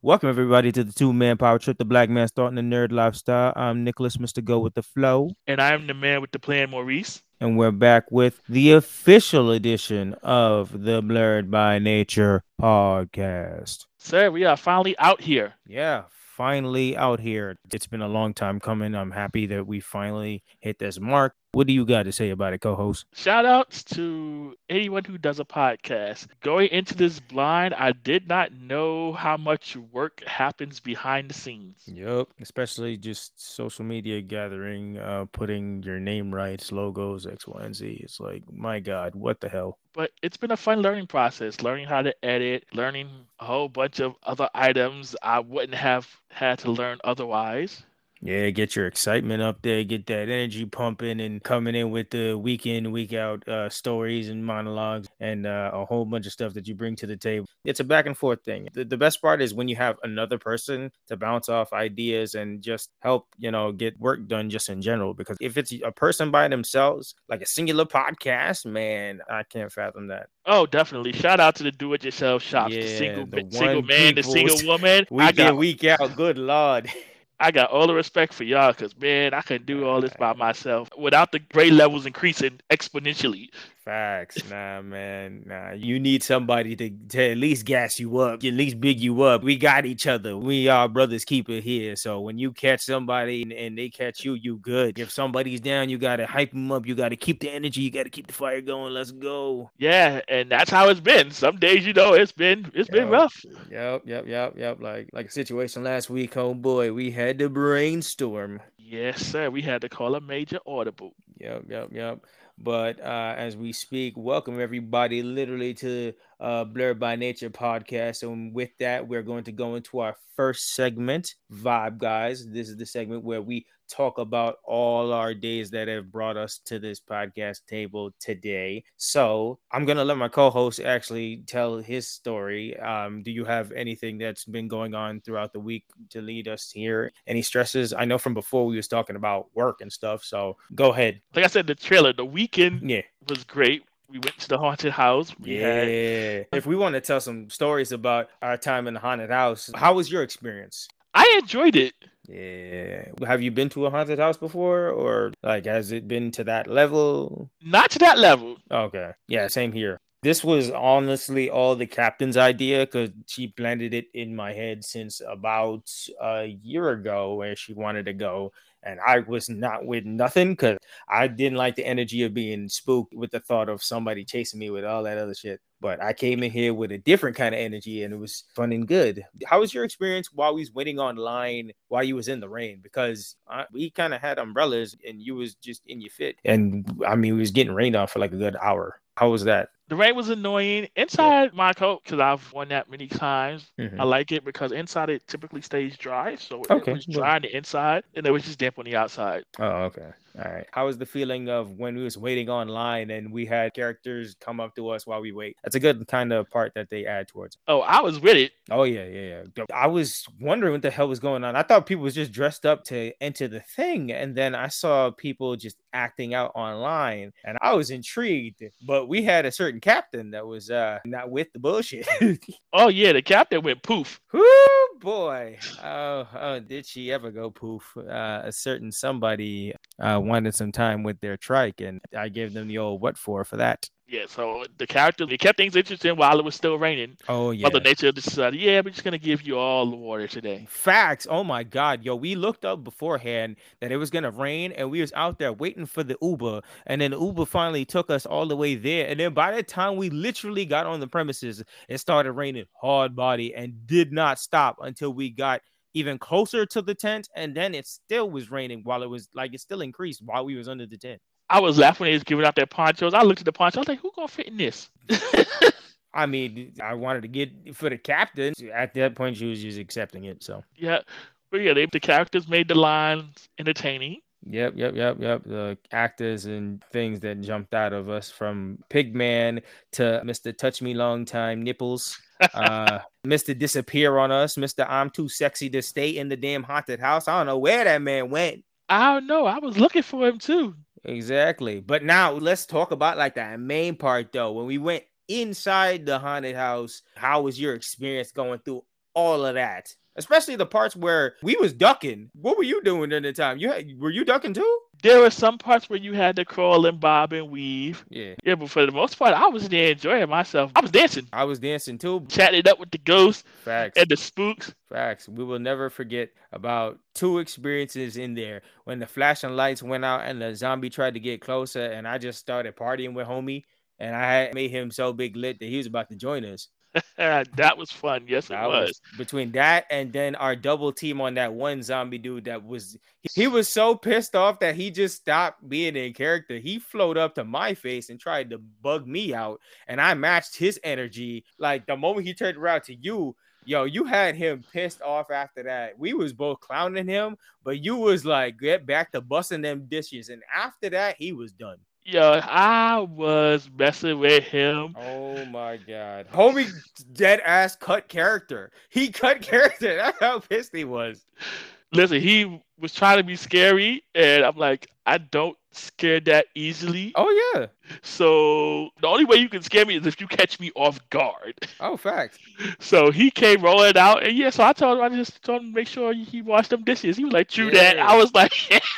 Welcome everybody to the two man power trip, the black man starting the nerd lifestyle. I'm Nicholas, Mr. Go with the Flow. And I'm the man with the plan, Maurice. And we're back with the official edition of the Blurred by Nature podcast. Sir, we are finally out here. Yeah, finally out here. It's been a long time coming. I'm happy that we finally hit this mark. What do you got to say about it, co-host? Shout outs to anyone who does a podcast. Going into this blind, I did not know how much work happens behind the scenes. Yep, especially just social media gathering, uh, putting your name rights, logos, X, Y, and Z. It's like, my God, what the hell? But it's been a fun learning process, learning how to edit, learning a whole bunch of other items I wouldn't have had to learn otherwise. Yeah, get your excitement up there, get that energy pumping, and coming in with the week in, week out uh, stories and monologues and uh, a whole bunch of stuff that you bring to the table. It's a back and forth thing. The, the best part is when you have another person to bounce off ideas and just help, you know, get work done just in general. Because if it's a person by themselves, like a singular podcast, man, I can't fathom that. Oh, definitely. Shout out to the do it yourself shops, yeah, the single, the single man, the single woman. Week I got, in, week out. Good Lord. I got all the respect for y'all because man, I couldn't do all this by myself without the grade levels increasing exponentially. Facts, nah, man, nah. You need somebody to, to at least gas you up, at least big you up. We got each other. We are brothers keeper here. So when you catch somebody and, and they catch you, you good. If somebody's down, you gotta hype them up. You gotta keep the energy. You gotta keep the fire going. Let's go. Yeah, and that's how it's been. Some days, you know, it's been it's yep. been rough. Yep, yep, yep, yep. Like like a situation last week. Oh boy, we had to brainstorm. Yes, sir. We had to call a major audible. Yep, yep, yep. But uh, as we speak, welcome everybody literally to uh, Blur by Nature podcast. And with that, we're going to go into our first segment, Vibe Guys. This is the segment where we talk about all our days that have brought us to this podcast table today. So I'm gonna let my co-host actually tell his story. Um, do you have anything that's been going on throughout the week to lead us here? Any stresses? I know from before we was talking about work and stuff. So go ahead. Like I said, the trailer, the weekend yeah. was great we went to the haunted house. We yeah. Had... If we want to tell some stories about our time in the haunted house, how was your experience? I enjoyed it. Yeah. Have you been to a haunted house before or like has it been to that level? Not to that level. Okay. Yeah, same here. This was honestly all the captain's idea because she planted it in my head since about a year ago where she wanted to go and I was not with nothing because I didn't like the energy of being spooked with the thought of somebody chasing me with all that other shit. But I came in here with a different kind of energy and it was fun and good. How was your experience while we was waiting online while you was in the rain? Because I, we kind of had umbrellas and you was just in your fit. And I mean, we was getting rained on for like a good hour. How was that? The rain was annoying inside yeah. my coat because I've worn that many times. Mm-hmm. I like it because inside it typically stays dry, so okay. it was dry on the inside and it was just damp on the outside. Oh, okay. All right. How was the feeling of when we was waiting online and we had characters come up to us while we wait? That's a good kind of part that they add towards. Oh, I was with it. Oh yeah, yeah, yeah. I was wondering what the hell was going on. I thought people was just dressed up to enter the thing, and then I saw people just acting out online, and I was intrigued. But we had a certain captain that was uh not with the bullshit. oh yeah, the captain went poof. Whoo boy. Oh, oh, did she ever go poof? Uh, a certain somebody uh, wanted some time with their trike, and I gave them the old what for for that. Yeah, so the character they kept things interesting while it was still raining. Oh yeah. Mother Nature decided, yeah, we're just gonna give you all the water today. Facts. Oh my god, yo, we looked up beforehand that it was gonna rain, and we was out there waiting for the Uber, and then the Uber finally took us all the way there, and then by the time we literally got on the premises, it started raining hard body and did not stop until we got even closer to the tent, and then it still was raining while it was like it still increased while we was under the tent. I was laughing when they was giving out their ponchos. I looked at the poncho. I was like, who gonna fit in this? I mean, I wanted to get for the captain. At that point, she was just accepting it. So yeah, but yeah, they, the characters made the lines entertaining. Yep, yep, yep, yep. The actors and things that jumped out of us from Pigman to Mr. Touch Me Long Time Nipples, uh, Mr. Disappear on Us, Mr. I'm Too Sexy to Stay in the Damn Haunted House. I don't know where that man went. I don't know. I was looking for him too. Exactly. But now let's talk about like that main part though. When we went inside the haunted house, how was your experience going through all of that especially the parts where we was ducking. What were you doing during the time? You had, were you ducking too? There were some parts where you had to crawl and bob and weave. Yeah. Yeah, but for the most part, I was there enjoying myself. I was dancing. I was dancing too. Chatting up with the ghosts. Facts. And the spooks. Facts. We will never forget about two experiences in there when the flashing lights went out and the zombie tried to get closer, and I just started partying with homie, and I had made him so big lit that he was about to join us. that was fun. Yes, that it was. was. Between that and then our double team on that one zombie dude that was he was so pissed off that he just stopped being in character. He flowed up to my face and tried to bug me out, and I matched his energy. Like the moment he turned around to you, yo, you had him pissed off after that. We was both clowning him, but you was like, get back to busting them dishes. And after that, he was done. Yo, I was messing with him. Oh my god. Homie dead ass cut character. He cut character. That's how pissed he was. Listen, he was trying to be scary, and I'm like, I don't scare that easily. Oh yeah. So the only way you can scare me is if you catch me off guard. Oh, facts. So he came rolling out, and yeah. So I told him I just told him to make sure he washed them dishes. He was like, "True yeah. that." I was like,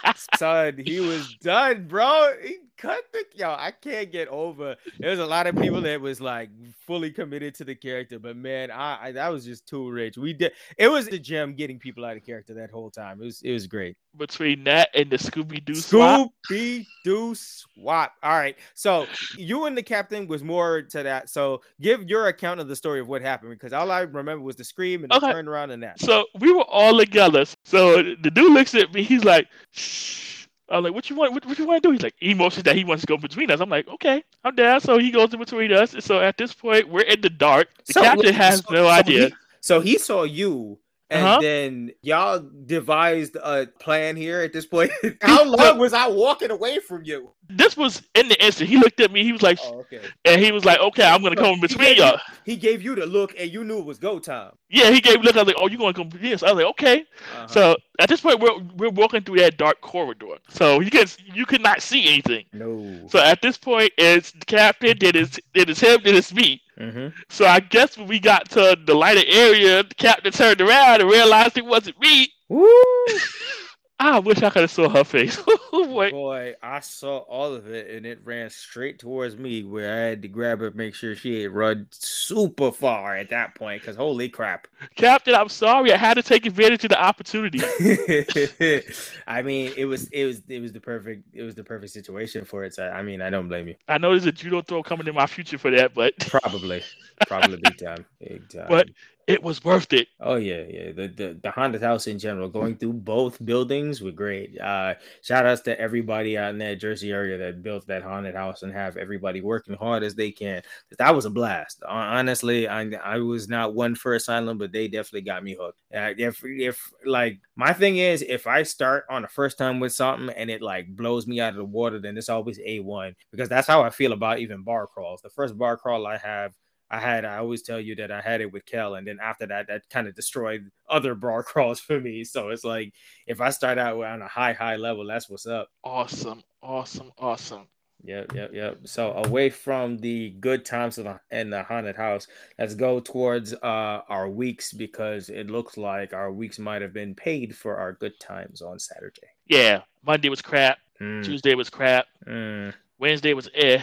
"Son, he was done, bro. He cut the yo. I can't get over. There's a lot of people that was like fully committed to the character, but man, I, I that was just too rich. We did. It was the gem getting people out of character that whole time. It was it was great. Between that and the Scooby Doo Scooby Doo swap. All right. So you and the captain was more to that. So give your account of the story of what happened because all I remember was the scream and the okay. turnaround and that. So we were all together. So the dude looks at me. He's like, Shh I'm like, what you want? What, what you want to do? He's like, emotions that he wants to go between us. I'm like, okay, I'm down. So he goes in between us. And So at this point, we're in the dark. The so, captain has so, no so idea. He, so he saw you and uh-huh. then y'all devised a plan here at this point. How long was I walking away from you? This was in the instant. He looked at me. He was like, oh, okay. and he was like, okay, I'm gonna come between y'all. You, he gave you the look, and you knew it was go time. Yeah, he gave me look. I was like, oh, you gonna come between us? I was like, okay. Uh-huh. So at this point, we're we're walking through that dark corridor, so you can you could not see anything. No. So at this point, it's the captain. Then it's then it's him. Then it's me. Mm-hmm. So I guess when we got to the lighted area, the captain turned around and realized it wasn't me. I wish I could have saw her face. Boy, I saw all of it, and it ran straight towards me, where I had to grab her, make sure she had run super far at that point. Because holy crap, Captain, I'm sorry, I had to take advantage of the opportunity. I mean, it was it was it was the perfect it was the perfect situation for it. So I mean, I don't blame you. I know there's a judo throw coming in my future for that, but probably, probably big time, big time. But it was worth it. Oh yeah, yeah. The, the the haunted house in general, going through both buildings were great. Uh shout outs to everybody out in that Jersey area that built that haunted house and have everybody working hard as they can. That was a blast. Honestly, I I was not one for asylum, but they definitely got me hooked. Uh, if if like my thing is if I start on the first time with something and it like blows me out of the water, then it's always a one because that's how I feel about even bar crawls. The first bar crawl I have I had I always tell you that I had it with Kel, and then after that, that kind of destroyed other bar crawls for me. So it's like if I start out on a high high level, that's what's up. Awesome, awesome, awesome. Yep, yep, yep. So away from the good times in the, in the haunted house, let's go towards uh, our weeks because it looks like our weeks might have been paid for our good times on Saturday. Yeah, Monday was crap. Mm. Tuesday was crap. Mm. Wednesday was eh.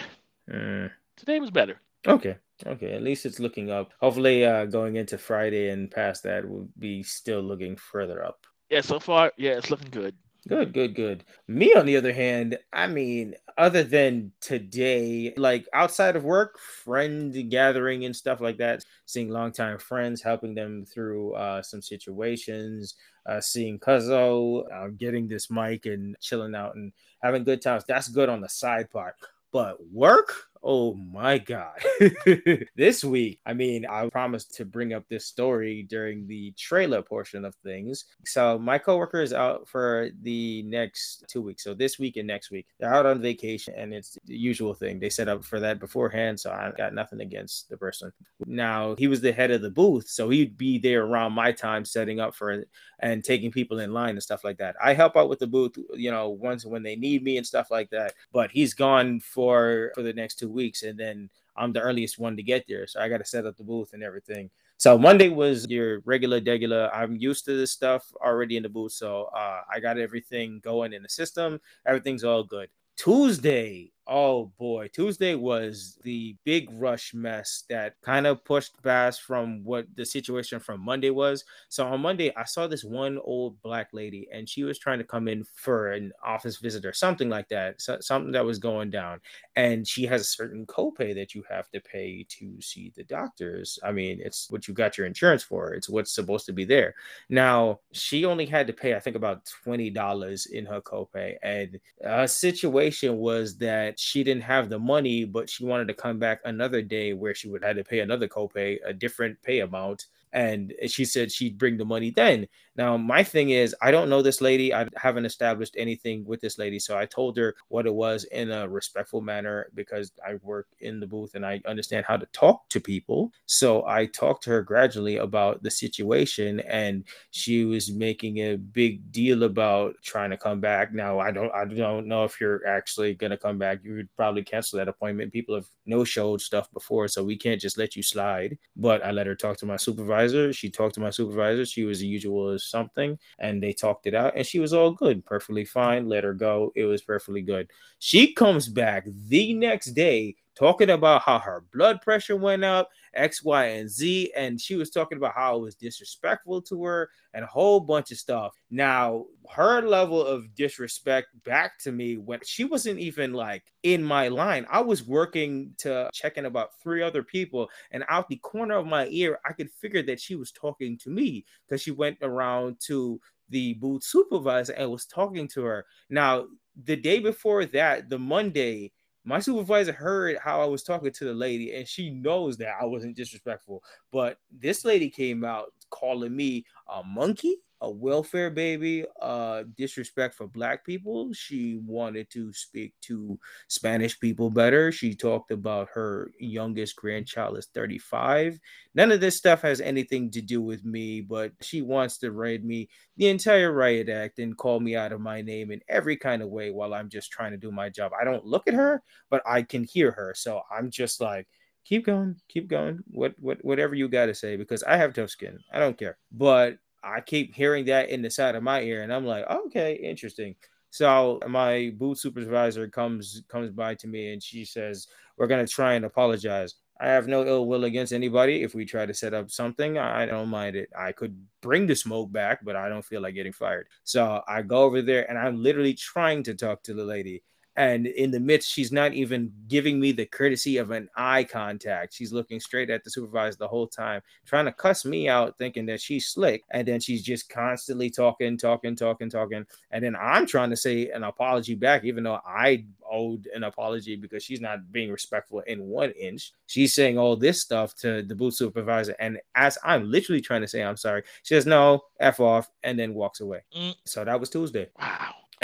Mm. Today was better. Okay. Okay, at least it's looking up. Hopefully, uh, going into Friday and past that, will be still looking further up. Yeah, so far, yeah, it's looking good. Good, good, good. Me, on the other hand, I mean, other than today, like outside of work, friend gathering and stuff like that, seeing longtime friends, helping them through uh, some situations, uh, seeing Cuzzo, uh, getting this mic and chilling out and having good times. That's good on the side part. But work, Oh my God. this week, I mean, I promised to bring up this story during the trailer portion of things. So, my coworker is out for the next two weeks. So, this week and next week, they're out on vacation, and it's the usual thing. They set up for that beforehand. So, I got nothing against the person. Now, he was the head of the booth. So, he'd be there around my time setting up for it and taking people in line and stuff like that. I help out with the booth, you know, once when they need me and stuff like that. But he's gone for for the next two weeks, and then I'm the earliest one to get there, so I got to set up the booth and everything. So Monday was your regular degular. I'm used to this stuff already in the booth, so uh, I got everything going in the system. Everything's all good. Tuesday, oh boy, Tuesday was the big rush mess that kind of pushed past from what the situation from Monday was. So on Monday, I saw this one old black lady, and she was trying to come in for an office visit or something like that, so, something that was going down. And she has a certain copay that you have to pay to see the doctors. I mean, it's what you got your insurance for. It's what's supposed to be there. Now she only had to pay, I think, about twenty dollars in her copay, and a situation was that she didn't have the money, but she wanted to come back another day where she would have to pay another copay, a different pay amount and she said she'd bring the money then. Now, my thing is, I don't know this lady. I haven't established anything with this lady. So I told her what it was in a respectful manner because I work in the booth and I understand how to talk to people. So I talked to her gradually about the situation and she was making a big deal about trying to come back. Now, I don't I don't know if you're actually going to come back. You would probably cancel that appointment. People have no showed stuff before, so we can't just let you slide. But I let her talk to my supervisor. She talked to my supervisor. She was the usual something, and they talked it out, and she was all good, perfectly fine. Let her go. It was perfectly good. She comes back the next day talking about how her blood pressure went up, X, Y, and Z. And she was talking about how it was disrespectful to her and a whole bunch of stuff. Now, her level of disrespect back to me when she wasn't even like in my line. I was working to check in about three other people, and out the corner of my ear, I could figure that she was talking to me because she went around to the booth supervisor and was talking to her. Now, the day before that, the Monday, my supervisor heard how I was talking to the lady, and she knows that I wasn't disrespectful. But this lady came out calling me a monkey a welfare baby, uh, disrespect for black people. She wanted to speak to Spanish people better. She talked about her youngest grandchild is 35. None of this stuff has anything to do with me, but she wants to read me the entire riot act and call me out of my name in every kind of way while I'm just trying to do my job. I don't look at her, but I can hear her. So I'm just like, keep going, keep going. What what whatever you got to say because I have tough skin. I don't care. But I keep hearing that in the side of my ear, and I'm like, okay, interesting. So my booth supervisor comes comes by to me and she says, We're gonna try and apologize. I have no ill will against anybody. If we try to set up something, I don't mind it. I could bring the smoke back, but I don't feel like getting fired. So I go over there and I'm literally trying to talk to the lady and in the midst she's not even giving me the courtesy of an eye contact. She's looking straight at the supervisor the whole time trying to cuss me out thinking that she's slick. And then she's just constantly talking talking talking talking. And then i'm trying to say an apology back even though i owed an apology because she's not being respectful in one inch. She's saying all this stuff to the booth supervisor. And as i'm literally trying to say i'm sorry she says no f off and then walks away. Mm. so that was tuesday. Wow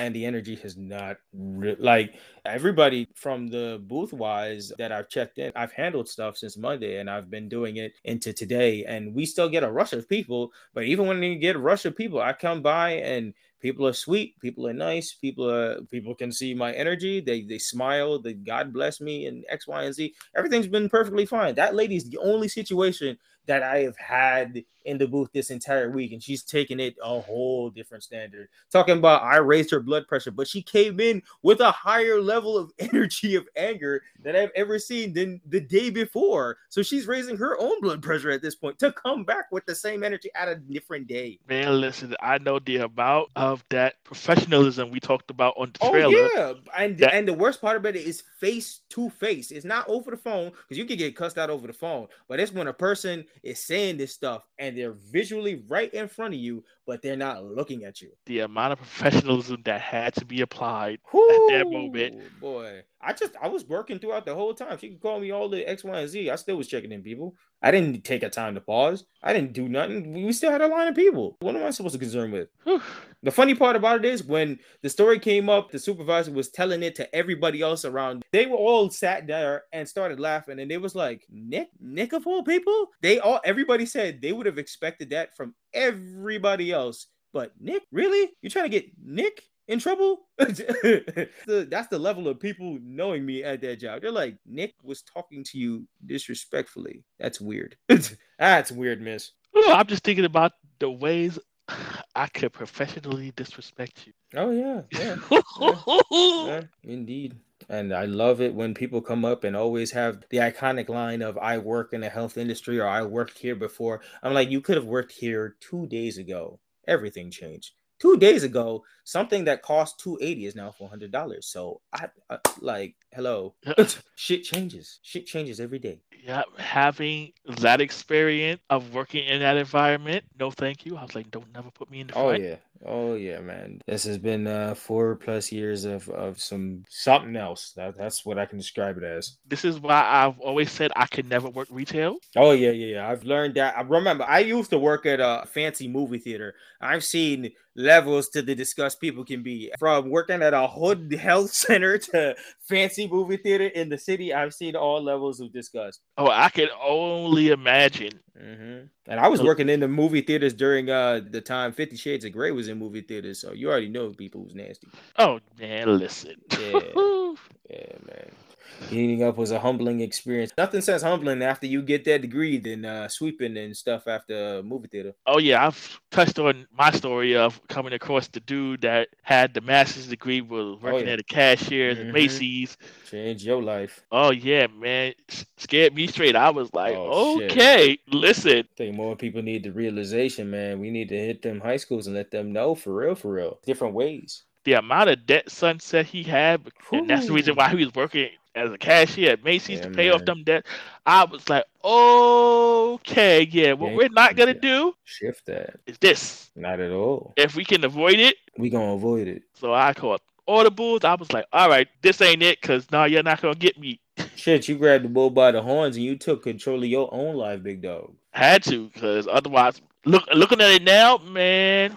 and the energy has not re- like everybody from the booth wise that I've checked in. I've handled stuff since Monday and I've been doing it into today, and we still get a rush of people. But even when you get a rush of people, I come by and people are sweet, people are nice, people are people can see my energy. They they smile. They God bless me and X, Y, and Z. Everything's been perfectly fine. That lady's the only situation that I have had in the booth this entire week, and she's taking it a whole different standard. Talking about I raised her blood pressure, but she came in with a higher level of energy of anger that I've ever seen than the day before. So she's raising her own blood pressure at this point to come back with the same energy at a different day. Man, listen, I know the amount of that professionalism we talked about on the oh, trailer. Oh yeah, and that- and the worst part about it is face to face. It's not over the phone because you can get cussed out over the phone, but it's when a person is saying this stuff and they're visually right in front of you, but they're not looking at you. The amount of professionalism that had to be applied Ooh, at that moment. Boy, I just I was working throughout the whole time. She could call me all the X, Y, and Z. I still was checking in people. I didn't take a time to pause. I didn't do nothing. We still had a line of people. What am I supposed to concern with? the funny part about it is when the story came up, the supervisor was telling it to everybody else around. They were all sat there and started laughing, and it was like Nick, Nick of all people. They all everybody said they would have expected that from everybody else. But Nick, really? You're trying to get Nick in trouble? that's the level of people knowing me at that job. They're like, Nick was talking to you disrespectfully. That's weird. that's That's weird, miss. Oh, I'm just thinking about the ways I could professionally disrespect you. Oh yeah, yeah, yeah, yeah, indeed. And I love it when people come up and always have the iconic line of "I work in the health industry" or "I worked here before." I'm like, you could have worked here two days ago. Everything changed two days ago, something that cost 280 is now $400. So I, I like, hello, shit changes. Shit changes every day. Yeah, having that experience of working in that environment, no thank you. I was like, don't never put me in the Oh fight. yeah. Oh yeah, man. This has been uh four plus years of of some something else. That that's what I can describe it as. This is why I've always said I could never work retail. Oh yeah, yeah, yeah. I've learned that. I remember I used to work at a fancy movie theater. I've seen levels to the disgust people can be from working at a hood health center to fancy movie theater in the city. I've seen all levels of disgust. Oh, I can only imagine. Mm-hmm. And I was working in the movie theaters during uh the time Fifty Shades of Grey was in movie theaters, so you already know people was nasty. Oh man, listen. Yeah, yeah, man. Heating up was a humbling experience. Nothing says humbling after you get that degree than uh, sweeping and stuff after a movie theater. oh yeah, I've touched on my story of coming across the dude that had the master's degree, was working yeah. at a cashier at Mhm. Macy's. Change your life. Oh yeah, man, scared me straight. I was like, Oh, shit. okay, listen. I think more people need the realization, man. We need to hit them high schools and let them know for real, for real. Different ways. The amount of debt Sunset he had, and that's the reason why he was working as a cashier at Macy's Yeah, to pay off man. them debt. I was like, okay, yeah, what Yeah, we're not gonna yeah. do Shift that. is this. Not at all. If we can avoid it, We gonna avoid it. so I called audibles. I was like, all right, this ain't it, cause now you're not gonna get me. Shit, you grabbed the bull by the horns and you took control of your own life, big dog. Had to, cause otherwise, look, looking at it now, man.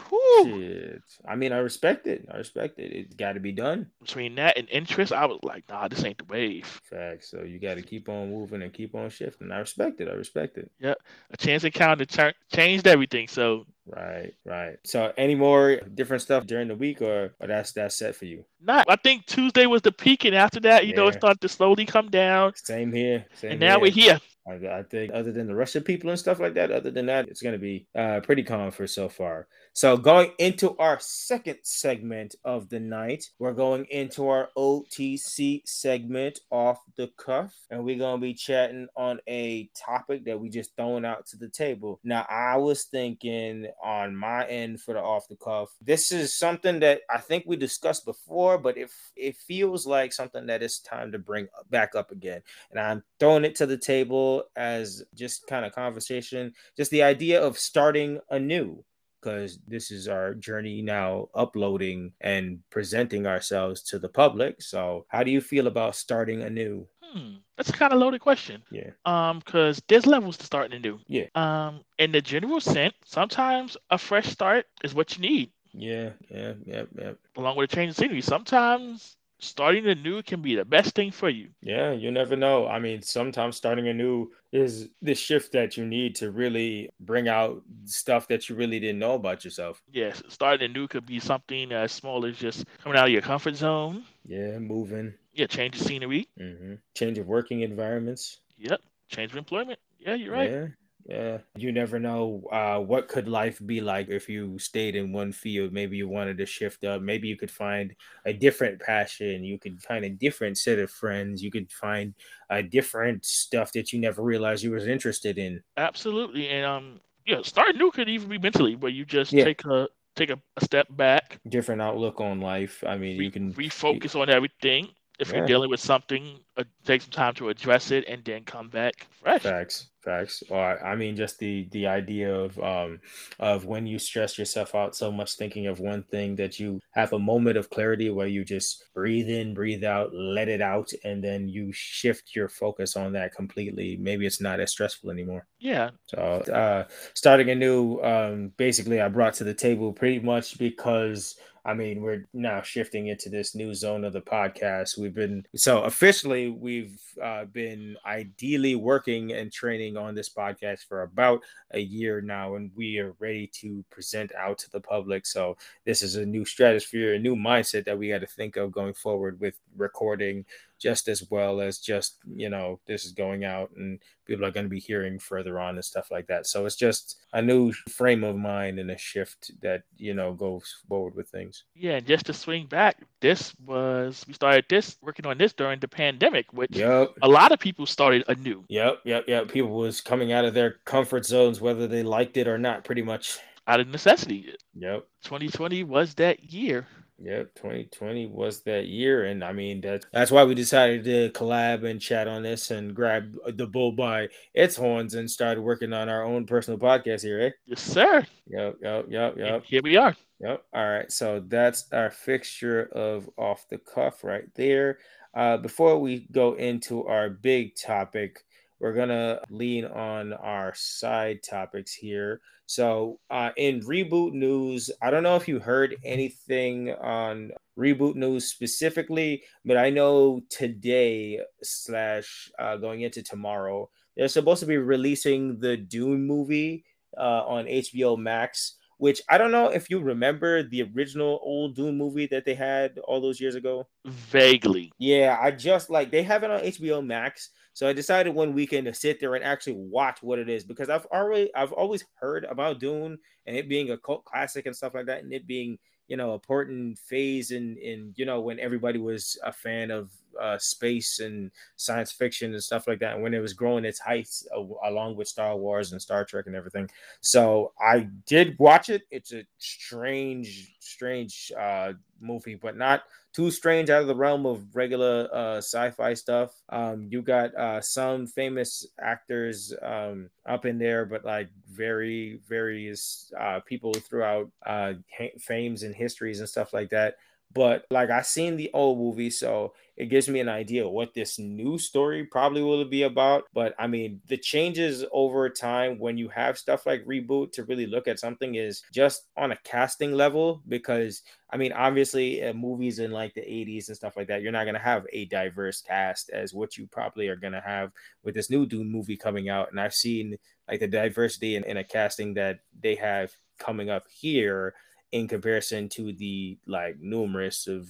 I mean, I respect it. I respect it. It's got to be done. between that and interest, I was like, nah, this ain't the wave. Facts. So you got to keep on moving and keep on shifting. I respect it. I respect it. Yep. A chance encounter tur- changed everything. So Right, right. So, any more different stuff during the week, or, or that's that's set for you? not. I think Tuesday was the peak, and after that, you know, it Yeah. started to slowly come down. Same here. Same and now here. we're here. I, think other than the Russian people and stuff like that, other than that, it's gonna be uh, pretty calm for so far. So going into our second segment of the night, we're going into our OTC segment off the cuff, and we're gonna be chatting on a topic that we just throwing out to the table. Now, I was thinking on my end for the off the cuff, this is something that I think we discussed before, but if it feels like something that it's time to bring back up again and I'm throwing it to the table as just kind of conversation, just the idea of starting anew. Because this is our journey now, uploading and presenting ourselves to the public. So, how do you feel about starting anew? Hmm, that's a kind of loaded question. Yeah, Um, because there's levels to starting do. Yeah. Um, in the general sense, sometimes a fresh start is what you need, yeah, yeah, yeah, yeah. along with a change of scenery. Sometimes starting anew can be the best thing for you. Yeah, you never know. I mean, sometimes starting anew is the shift that you need to really bring out stuff that you really didn't know about yourself. Yes, starting anew could be something as small as just coming out of your comfort zone. Yeah, moving, Yeah, change of scenery. Mm-hmm. change of working environments. Yep, change of employment. Yeah, you're right. Yeah, yeah. You never know uh, what could life be like if you stayed in one field. Maybe you wanted to shift up. Maybe you could find a different passion. You could find a different set of friends. You could find a different stuff that you never realized you was interested in. Absolutely, and um, yeah, starting new could even be mentally, where you just Yeah. take a take a, a step back, Different outlook on life. I mean, re- you can. refocus on everything. If Yeah. you're dealing with something, uh, take some time to address it, and then come back fresh. Facts, facts. Or I mean, just the the idea of um of when you stress yourself out so much thinking of one thing that you have a moment of clarity where you just breathe in, breathe out, let it out, and then you shift your focus on that completely. Maybe it's not as stressful anymore. Yeah, So, uh, starting anew, um, basically, I brought to the table pretty much because I mean, we're now shifting into this new zone of the podcast. We've been so officially, we've uh, been ideally working and training on this podcast for about a year now, and we are ready to present out to the public. So, this is a new stratosphere, a new mindset that we got to think of going forward with recording just as well as just you know this is going out and people are going to be hearing further on and stuff like that. So it's just a new frame of mind and a shift that you know goes forward with things. Yeah, and just to swing back, this was we started this working on this during the pandemic, which yep a lot of people started anew. Yep yep yep people was coming out of their comfort zones whether they liked it or not pretty much. Out of necessity. yep 2020 was that year. Yep, 2020 was that year, and I mean that's that's why we decided to collab and chat on this and grab the bull by its horns and started working on our own personal podcast here, eh? Yes, sir. Yep, yep, yep, And yep, here we are. yep. All right, so that's our fixture of off the cuff right there. Uh, before we go into our big topic, we're gonna lean on our side topics here. So, uh, in reboot news, I don't know if you heard anything on reboot news specifically, but I know today slash uh, going into tomorrow, they're supposed to be releasing the Dune movie uh, on HBO Max. Which I don't know if you remember the original old Dune movie that they had all those years ago. Vaguely. Yeah, I just like they have it on HBO Max. So I decided one weekend to sit there and actually watch what it is because I've already I've always heard about Dune and it being a cult classic and stuff like that, and it being you know a important phase in in you know when everybody was a fan of uh, space and science fiction and stuff like that, and when it was growing its heights along with Star Wars and Star Trek and everything. So I did watch it. It's a strange, strange uh, movie, but not too strange out of the realm of regular uh, sci-fi stuff. Um, you got uh, some famous actors um, up in there, but like very various uh, people throughout uh, fames and histories and stuff like that. But like I seen the old movie, so it gives me an idea what this new story probably will be about. But I mean, the changes over time when you have stuff like reboot to really look at something is just on a casting level because I mean, obviously, uh, movies in like the 80s and stuff like that, you're not going to have a diverse cast as what you probably are going to have with this new Dune movie coming out. And I've seen like the diversity in, in a casting that they have coming up here in comparison to the like numerous of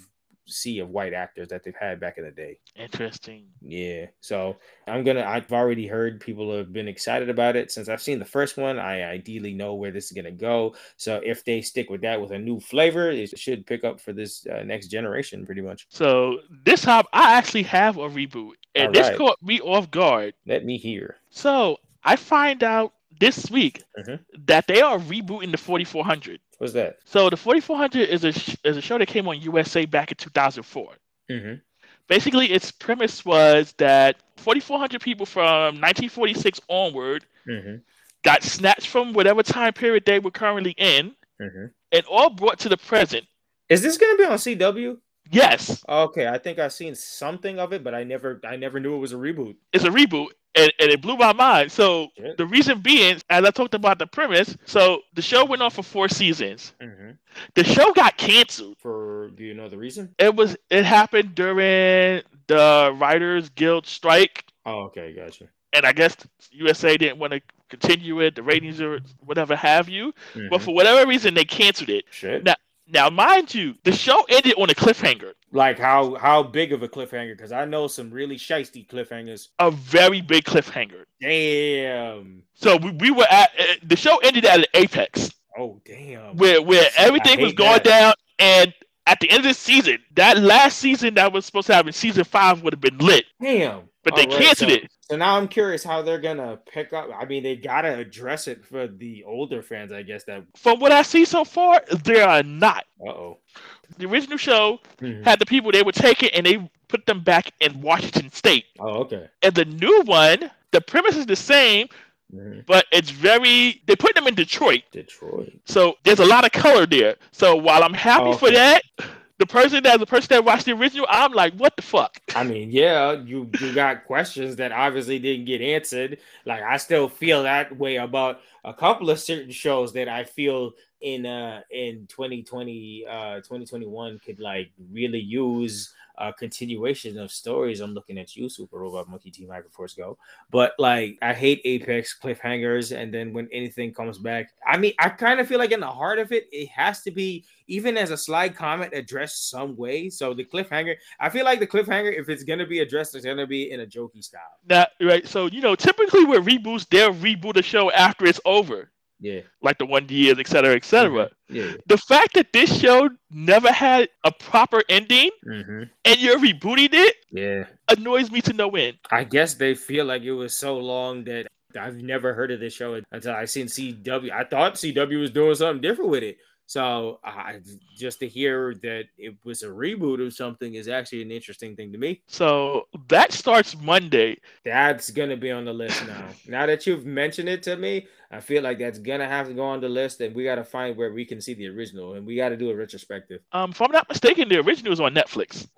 sea of white actors that they've had back in the day. Interesting. Yeah. So I'm gonna I've already heard people have been excited about it since I've seen the first one. I ideally know where this is gonna go. So if they stick with that with a new flavor, it should pick up for this uh, next generation pretty much. So this time I actually have a reboot, and All this right. caught me off guard. Let me hear. So I find out this week Mhm. that they are rebooting the 4400. What's that? So the 4400 is a sh- is a show that came on USA back in 2004. Mm-hmm. Basically, its premise was that 4400 people from 1946 onward Mm-hmm. got snatched from whatever time period they were currently in Mm-hmm. and all brought to the present. Is this gonna be on CW? Yes, Okay, I think I've seen something of it, but I never I never knew it was a reboot. it's a reboot. And, and it blew my mind. So Shit. the reason being, as I talked about the premise, so the show went on for four seasons. Mm-hmm. The show got canceled. For do you know the reason? It was it happened during the Writers Guild strike, Oh, okay, gotcha. and I guess USA didn't want to continue it, the ratings or whatever have you. But Mhm. for whatever reason, they canceled it. Shit. Now, now, mind you, the show ended on a cliffhanger, Like how how big of a cliffhanger? Because I know some really shisty cliffhangers. a very big cliffhanger. Damn. So we, we were at uh, the show ended at an apex Oh damn. where where everything was going that. down, and at the end of the season, that last season that was supposed to happen, season five would have been lit, Damn. But they Alright, canceled so, it. So now I'm curious how they're gonna pick up. I mean, they gotta address it for the older fans, I guess. That. From what I see so far, they are not. Uh oh. The original show had the people they would take it and they put them back in Washington State. Oh okay. And the new one, the premise is the same, Mhm. but it's very they put them in Detroit. Detroit. So there's a lot of color there. So while I'm happy for Okay. that, the person that the person that watched the original, I'm like, what the fuck? I mean, yeah, you you got questions that obviously didn't get answered. Like I still feel that way about a couple of certain shows that I feel in uh in 2020 uh 2021 could like really use a continuation of stories. I'm looking at you, Super Robot Monkey Team Hyperforce Go. But like, I hate Apex cliffhangers, and then when anything comes back, I mean, I kind of feel like in the heart of it, it has to be even as a slide comment addressed some way. So the cliffhanger, I feel like the cliffhanger, if it's gonna be addressed, it's gonna be in a jokey style. That right. So you know, typically with reboots, they'll reboot a show after it's over. Yeah. Like the one years, et cetera, et cetera. Mm-hmm. Yeah. The fact that this show never had a proper ending Mm-hmm. and you're rebooting it Yeah. annoys me to no end. I guess they feel like it was so long that I've never heard of this show until I seen CW. I thought CW was doing something different with it. So I just to hear that it was a reboot of something is actually an interesting thing to me. So that starts Monday. That's gonna be on the list now. now that you've mentioned it to me, I feel like that's gonna have to go on the list, and we gotta find where we can see the original, and we gotta do a retrospective. Um, if I'm not mistaken, the original is on Netflix.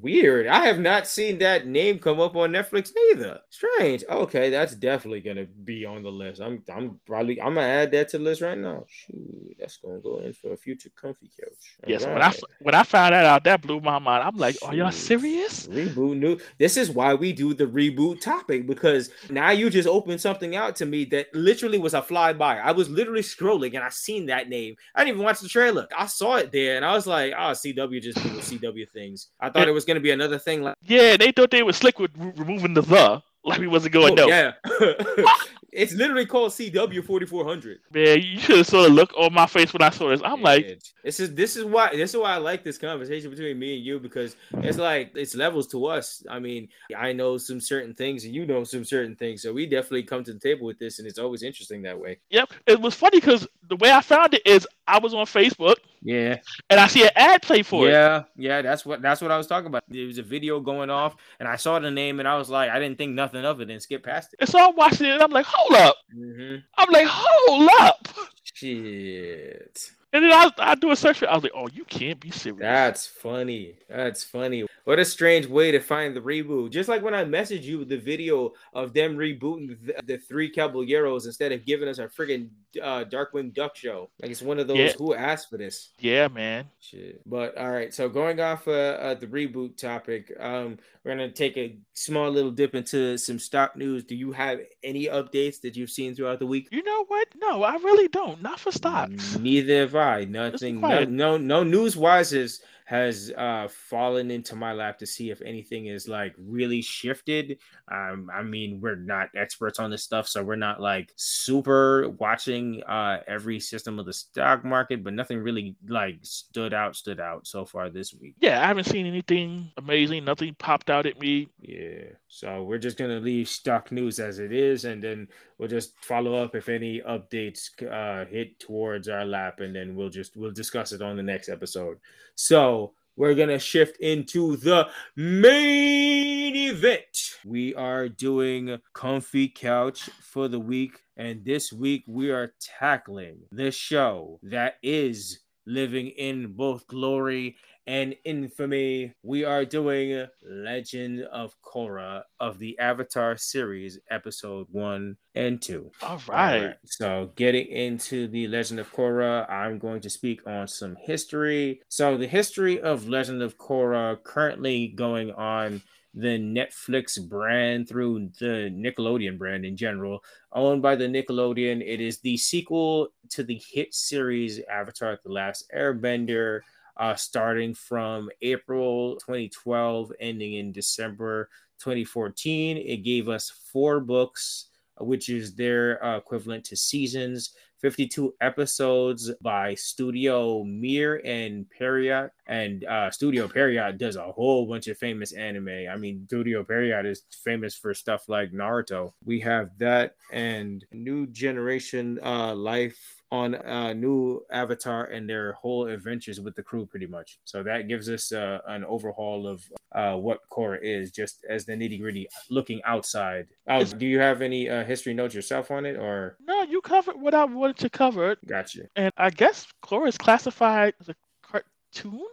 Weird. I have not seen that name come up on Netflix neither. Strange. Okay, that's definitely gonna be on the list. I'm I'm probably I'm gonna add that to the list right now. Shoot, that's gonna go in for a future comfy couch. Yes, when I when I found that out, that blew my mind. I'm like, are y'all serious? Reboot new. This is why we do the reboot topic because now you just opened something out to me that literally was a flyby. I was literally scrolling and I seen that name. I didn't even watch the trailer. I saw it there and I was like, ah, oh, CW just doing CW things. I thought it was gonna be another thing like Yeah, they thought they were slick with re- removing the the. Like we wasn't going oh, no. yeah. it's literally called CW 4400. Man, you should have saw the look on my face when I saw this. I'm like, this is this is why this is why I like this conversation between me and you because it's like it's levels to us. I mean, I know some certain things and you know some certain things, so we definitely come to the table with this, and it's always interesting that way. yep. It was funny because the way I found it is I was on Facebook Yeah, and I see an ad play for it. yeah, yeah. That's what that's what I was talking about. There was a video going off, and I saw the name, and I was like, I didn't think nothing of it, and skip past it. And so I'm watching it and I'm like, hold up. hmm I'm like, hold up. Shit. And then I, I do a search for it. I was like, oh, you can't be serious. That's funny. That's funny. What a strange way to find the reboot. Just like when I messaged you the video of them rebooting the, the three Caballeros instead of giving us a friggin' uh, Darkwing Duck show. Like it's one of those Yeah. who asked for this. yeah, man. Shit. But all right. So going off uh, uh, the reboot topic, um, we're gonna take a small little dip into some stock news. Do you have any updates that you've seen throughout the week? You know what? No, I really don't. Not for stocks. Neither have I. Nothing. No, quiet. no, no news wise has has uh fallen into my lap to see if anything is like really shifted. Um, I mean, we're not experts on this stuff, so we're not like super watching uh every system of the stock market, but nothing really like stood out, stood out so far this week. Yeah, I haven't seen anything amazing. Nothing popped out at me. Yeah. So we're just gonna leave stock news as it is, and then we'll just follow up if any updates uh, hit towards our lap, and then we'll just we'll discuss it on the next episode. So we're gonna shift into the main event. We are doing comfy couch for the week, and this week we are tackling the show that is living in both glory and infamy. We are doing Legend of Korra of the Avatar series, episode one and two. All right. Alright, So, getting into the Legend of Korra, I'm going to speak on some history. So, the history of Legend of Korra currently going on the Netflix brand through the Nickelodeon brand in general, owned by the Nickelodeon. It is the sequel to the hit series Avatar: The Last Airbender. Uh, starting from April 2012, ending in December 2014. It gave us four books which is their uh, equivalent to seasons. 52 episodes by Studio Mir and Pierrot. And uh, Studio Pierrot does a whole bunch of famous anime. I mean, Studio Pierrot is famous for stuff like Naruto. We have that and New Generation uh, Life on a new Avatar and their whole adventures with the crew, pretty much. So that gives us uh, an overhaul of uh, what Korra is, just as the nitty gritty looking outside. Oh, do you have any uh, history notes yourself on it, or No, you covered what I wanted to cover. gotcha? And I guess Korra is classified as a cartoon.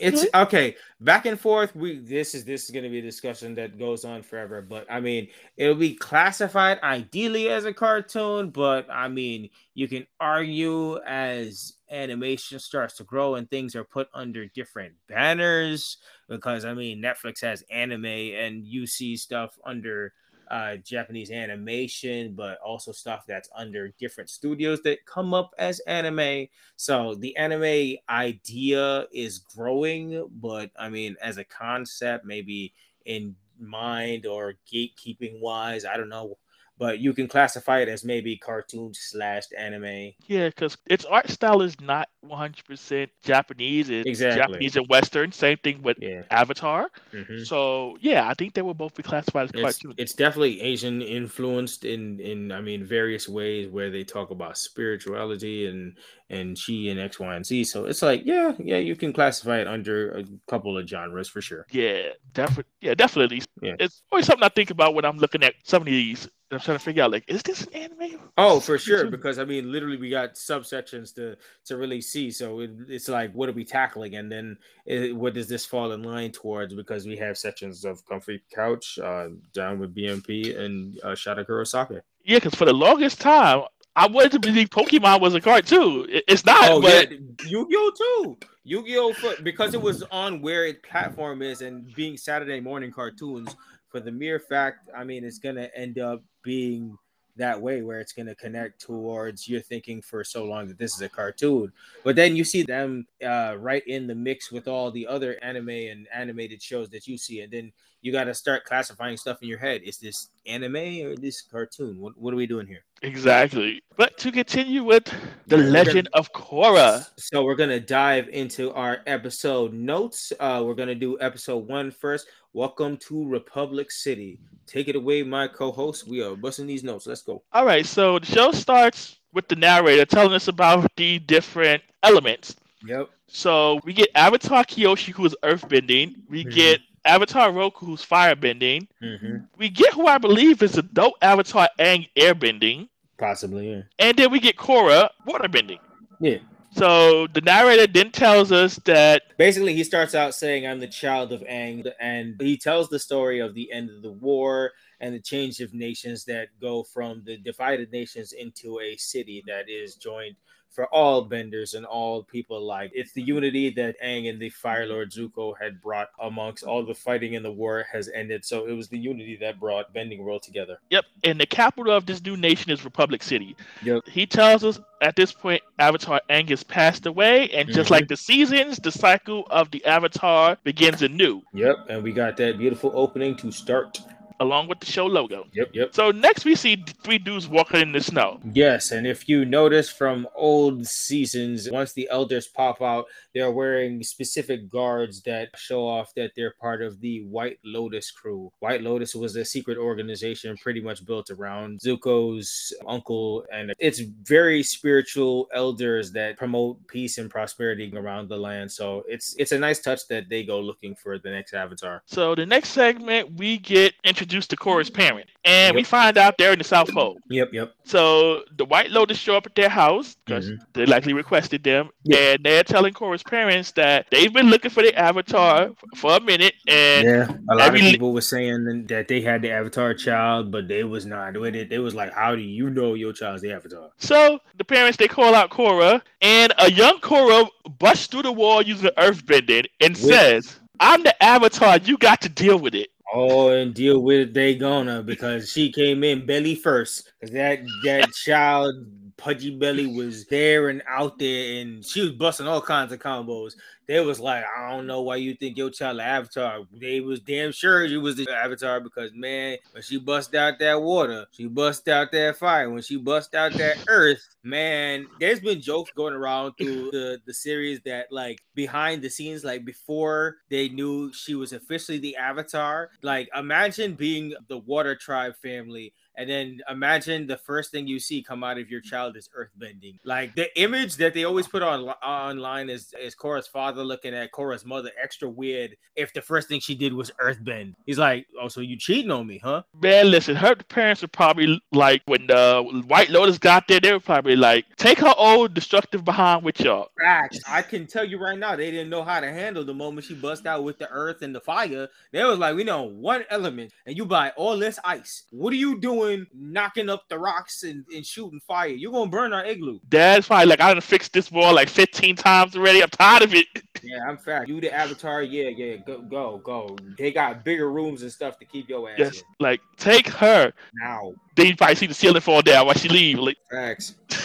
It's okay back and forth we this is this is going to be a discussion that goes on forever but i mean it'll be classified ideally as a cartoon but i mean you can argue as animation starts to grow and things are put under different banners because i mean netflix has anime and you see stuff under uh, Japanese animation, but also stuff that's under different studios that come up as anime. So the anime idea is growing, but I mean, as a concept, maybe in mind or gatekeeping wise, I don't know but you can classify it as maybe cartoon slash anime. Yeah, because its art style is not 100% Japanese. It's exactly. Japanese and Western. Same thing with yeah. Avatar. Mm-hmm. So yeah, I think they will both be classified as it's, cartoons. It's definitely Asian influenced in in I mean various ways where they talk about spirituality and and chi and X, Y, and Z. So it's like yeah, yeah, you can classify it under a couple of genres for sure. Yeah, definitely. Yeah, definitely. Yeah. It's always something I think about when I'm looking at some of these I'm trying to figure out like, is this an anime? Oh, for sure. Because I mean, literally, we got subsections to to really see. So it, it's like, what are we tackling? And then it, what does this fall in line towards? Because we have sections of Comfy Couch, uh, down with BMP, and uh, Shadokuro Sake. Yeah, because for the longest time, I wanted to believe Pokemon was a cartoon. It's not. Oh but... yeah, Yu-Gi-Oh too. Yu-Gi-Oh because it was on where its platform is and being Saturday morning cartoons for the mere fact, I mean, it's gonna end up being that way where it's going to connect towards you're thinking for so long that this is a cartoon. But then you see them uh, right in the mix with all the other anime and animated shows that you see and then you got to start classifying stuff in your head. Is this anime or this cartoon? What, what are we doing here exactly but to continue with the yeah, legend gonna, of korra so we're to dive into our episode notes uh, we're to do episode one first welcome to republic city Take it away, my co-host. We are busting these notes. Let's go. All right. So the show starts with the narrator telling us about the different elements. Yep. So we get Avatar Kyoshi, who is earthbending. We mm-hmm. get Avatar Roku, who's firebending. Mm-hmm. We get who I believe is adult Avatar Aang airbending. Possibly, yeah. And then we get Korra waterbending. Yeah. So the narrator then tells us that basically he starts out saying, I'm the child of Aang, and he tells the story of the end of the war and the change of nations that go from the divided nations into a city that is joined for all benders and all people like it's the unity that Aang and the Fire Lord Zuko had brought amongst all the fighting in the war has ended. So it was the unity that brought Bending World together. Yep, and the capital of this new nation is Republic City. Yep. He tells us at this point Avatar Aang has passed away, and just mm-hmm. like the seasons, the cycle of the Avatar begins anew. Yep, and we got that beautiful opening to start along with the show logo. Yep, yep. So next we see three dudes walking in the snow. Yes, and if you notice from old seasons, once the elders pop out, they're wearing specific guards that show off that they're part of the White Lotus crew. White Lotus was a secret organization pretty much built around Zuko's uncle, and it's very spiritual elders that promote peace and prosperity around the land. So it's it's a nice touch that they go looking for the next avatar. So the next segment we get introduced introduced to Korra's parent, and yep. we find out they're in the South Pole. Yep, yep. So the White Lotus show up at their house because mm-hmm. they likely requested them, yep. and they're telling Korra's parents that they've been looking for the Avatar for a minute, and yeah, a lot every... of people were saying that they had the Avatar child, but they was not with it. They was like, "How do you know your child's the Avatar?" So the parents they call out Korra, and a young Korra busts through the wall using earth bending and with... says. I'm the avatar. You got to deal with it. Oh, and deal with it, they gonna because she came in belly first. Cause that that child pudgy belly was there and out there, and she was busting all kinds of combos they was like, I don't know why you think your child Avatar. They was damn sure you was the Avatar because man, when she bust out that water, she bust out that fire. When she bust out that earth, man, there's been jokes going around through the the series that like behind the scenes, like before they knew she was officially the Avatar. Like imagine being the Water Tribe family and then imagine the first thing you see come out of your child is earthbending. Like the image that they always put on online is is Korra's father looking at Korra's mother extra weird if the first thing she did was earthbend. He's like, "Oh, so you cheating on me, huh?" Man, listen, her parents are probably like when the White Lotus got there, they were probably like, "Take her old destructive behind with y'all." Facts. I can tell you right now, they didn't know how to handle the moment she bust out with the earth and the fire. They was like, "We know one element, and you buy all this ice. What are you doing, knocking up the rocks and, and shooting fire? You're gonna burn our igloo." Dad's probably like, "I done fixed this wall like 15 times already. I'm tired of it." Yeah, I'm fat. You the avatar, yeah, yeah, go, go, go. They got bigger rooms and stuff to keep your ass. Yes, in. like take her. Now, Then you probably see the ceiling fall down while she leave. Like, facts.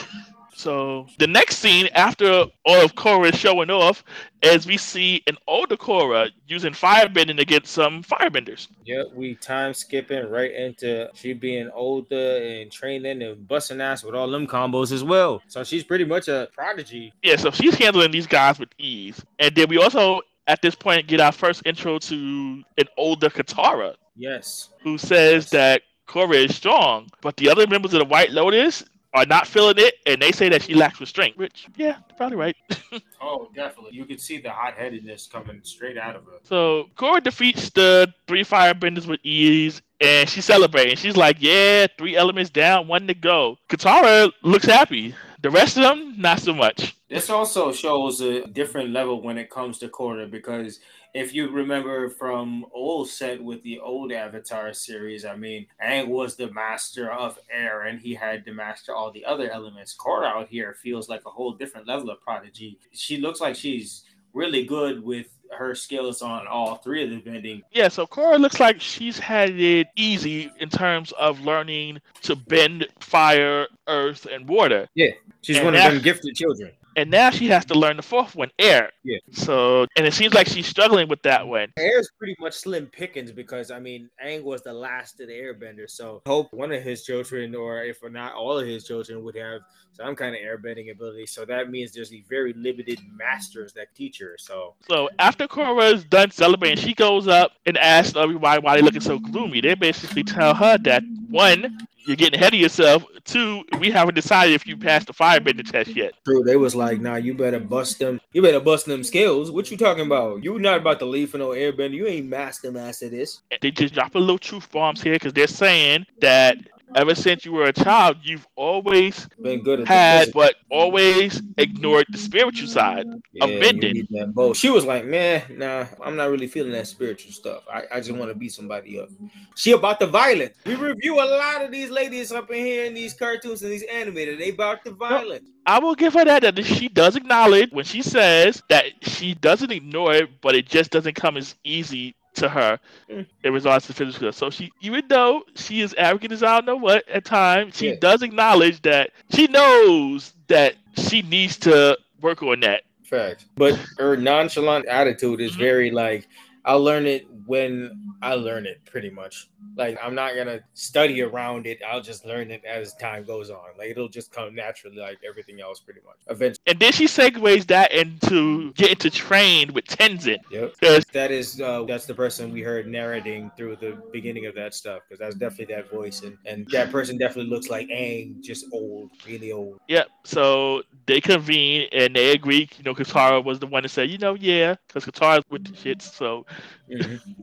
so the next scene after all of Korra is showing off is we see an older Korra using firebending against some firebenders. Yep, we time skipping right into she being older and training and busting ass with all them combos as well. So she's pretty much a prodigy. Yeah, so she's handling these guys with ease. And then we also at this point get our first intro to an older Katara Yes. who says that Korra is strong, but the other members of the White Lotus are not feeling it, and they say that she lacks restraint. Which, yeah, probably right. Oh, definitely. You can see the hot headedness coming straight out of her. so Korra defeats the three firebenders with ease, and she's celebrating. She's like, "Yeah, three elements down, one to go." Katara looks happy. The rest of them, not so much. This also shows a different level when it comes to Korra because if you remember from old set with the old Avatar series, I mean, Aang was the master of air and he had to master all the other elements. Korra out here feels like a whole different level of prodigy. She looks like she's really good with her skills on all three of the bending. Yeah, so Korra looks like she's had it easy in terms of learning to bend fire, earth, and water. Yeah, she's And one of them gifted children. And now she has to learn the fourth one, air. Yeah. So, and it seems like she's struggling with that one. Air is pretty much slim pickings because I mean Aang was the last of the airbenders, so hope one of his children, or if not all of his children, would have some kind of airbending ability. So that means there's a very limited masters that teach her. So So after Korra is done celebrating, she goes up and asks everybody why they're looking so gloomy. They basically tell her that one, you're getting ahead of yourself. Two, we haven't decided if you passed the firebender test yet. true, they was like, nah, you better bust them. You better bust them skills. What you talking about? You not about to leave for no airbender. You ain't master master this. They just drop a little truth bombs here because they're saying that ever since you were a child, you've always Been good at had but always ignored the spiritual side. Yeah, of bending. She was like, man, nah, I'm not really feeling that spiritual stuff. I, I just want to beat somebody up. She about the violence. We review a lot of these ladies up in here in these cartoons and these animated. They about the violence. I will give her that that she does acknowledge when she says that she doesn't ignore it, but it just doesn't come as easy to her Mm. in regards to physical. So she, even though she is arrogant as I don't know what at times, she Yeah. does acknowledge that she knows that she needs to work on that. Fact. But her nonchalant attitude is Mhm. very like, I'll learn it when I learn it, pretty much. Like, I'm not to study around it. I'll just learn it as time goes on. Like, it'll just come naturally, like everything else, pretty much. Eventually. And then she segues that into getting to train with Tenzin. Yep. Because That is uh that's the person we heard narrating through the beginning of that stuff because that's definitely that voice and and that person definitely looks like Aang, just old, really old. Yep. So they convene and they agree. You know, Katara was the one to say, you know, yeah, because Katara's with the shits. So,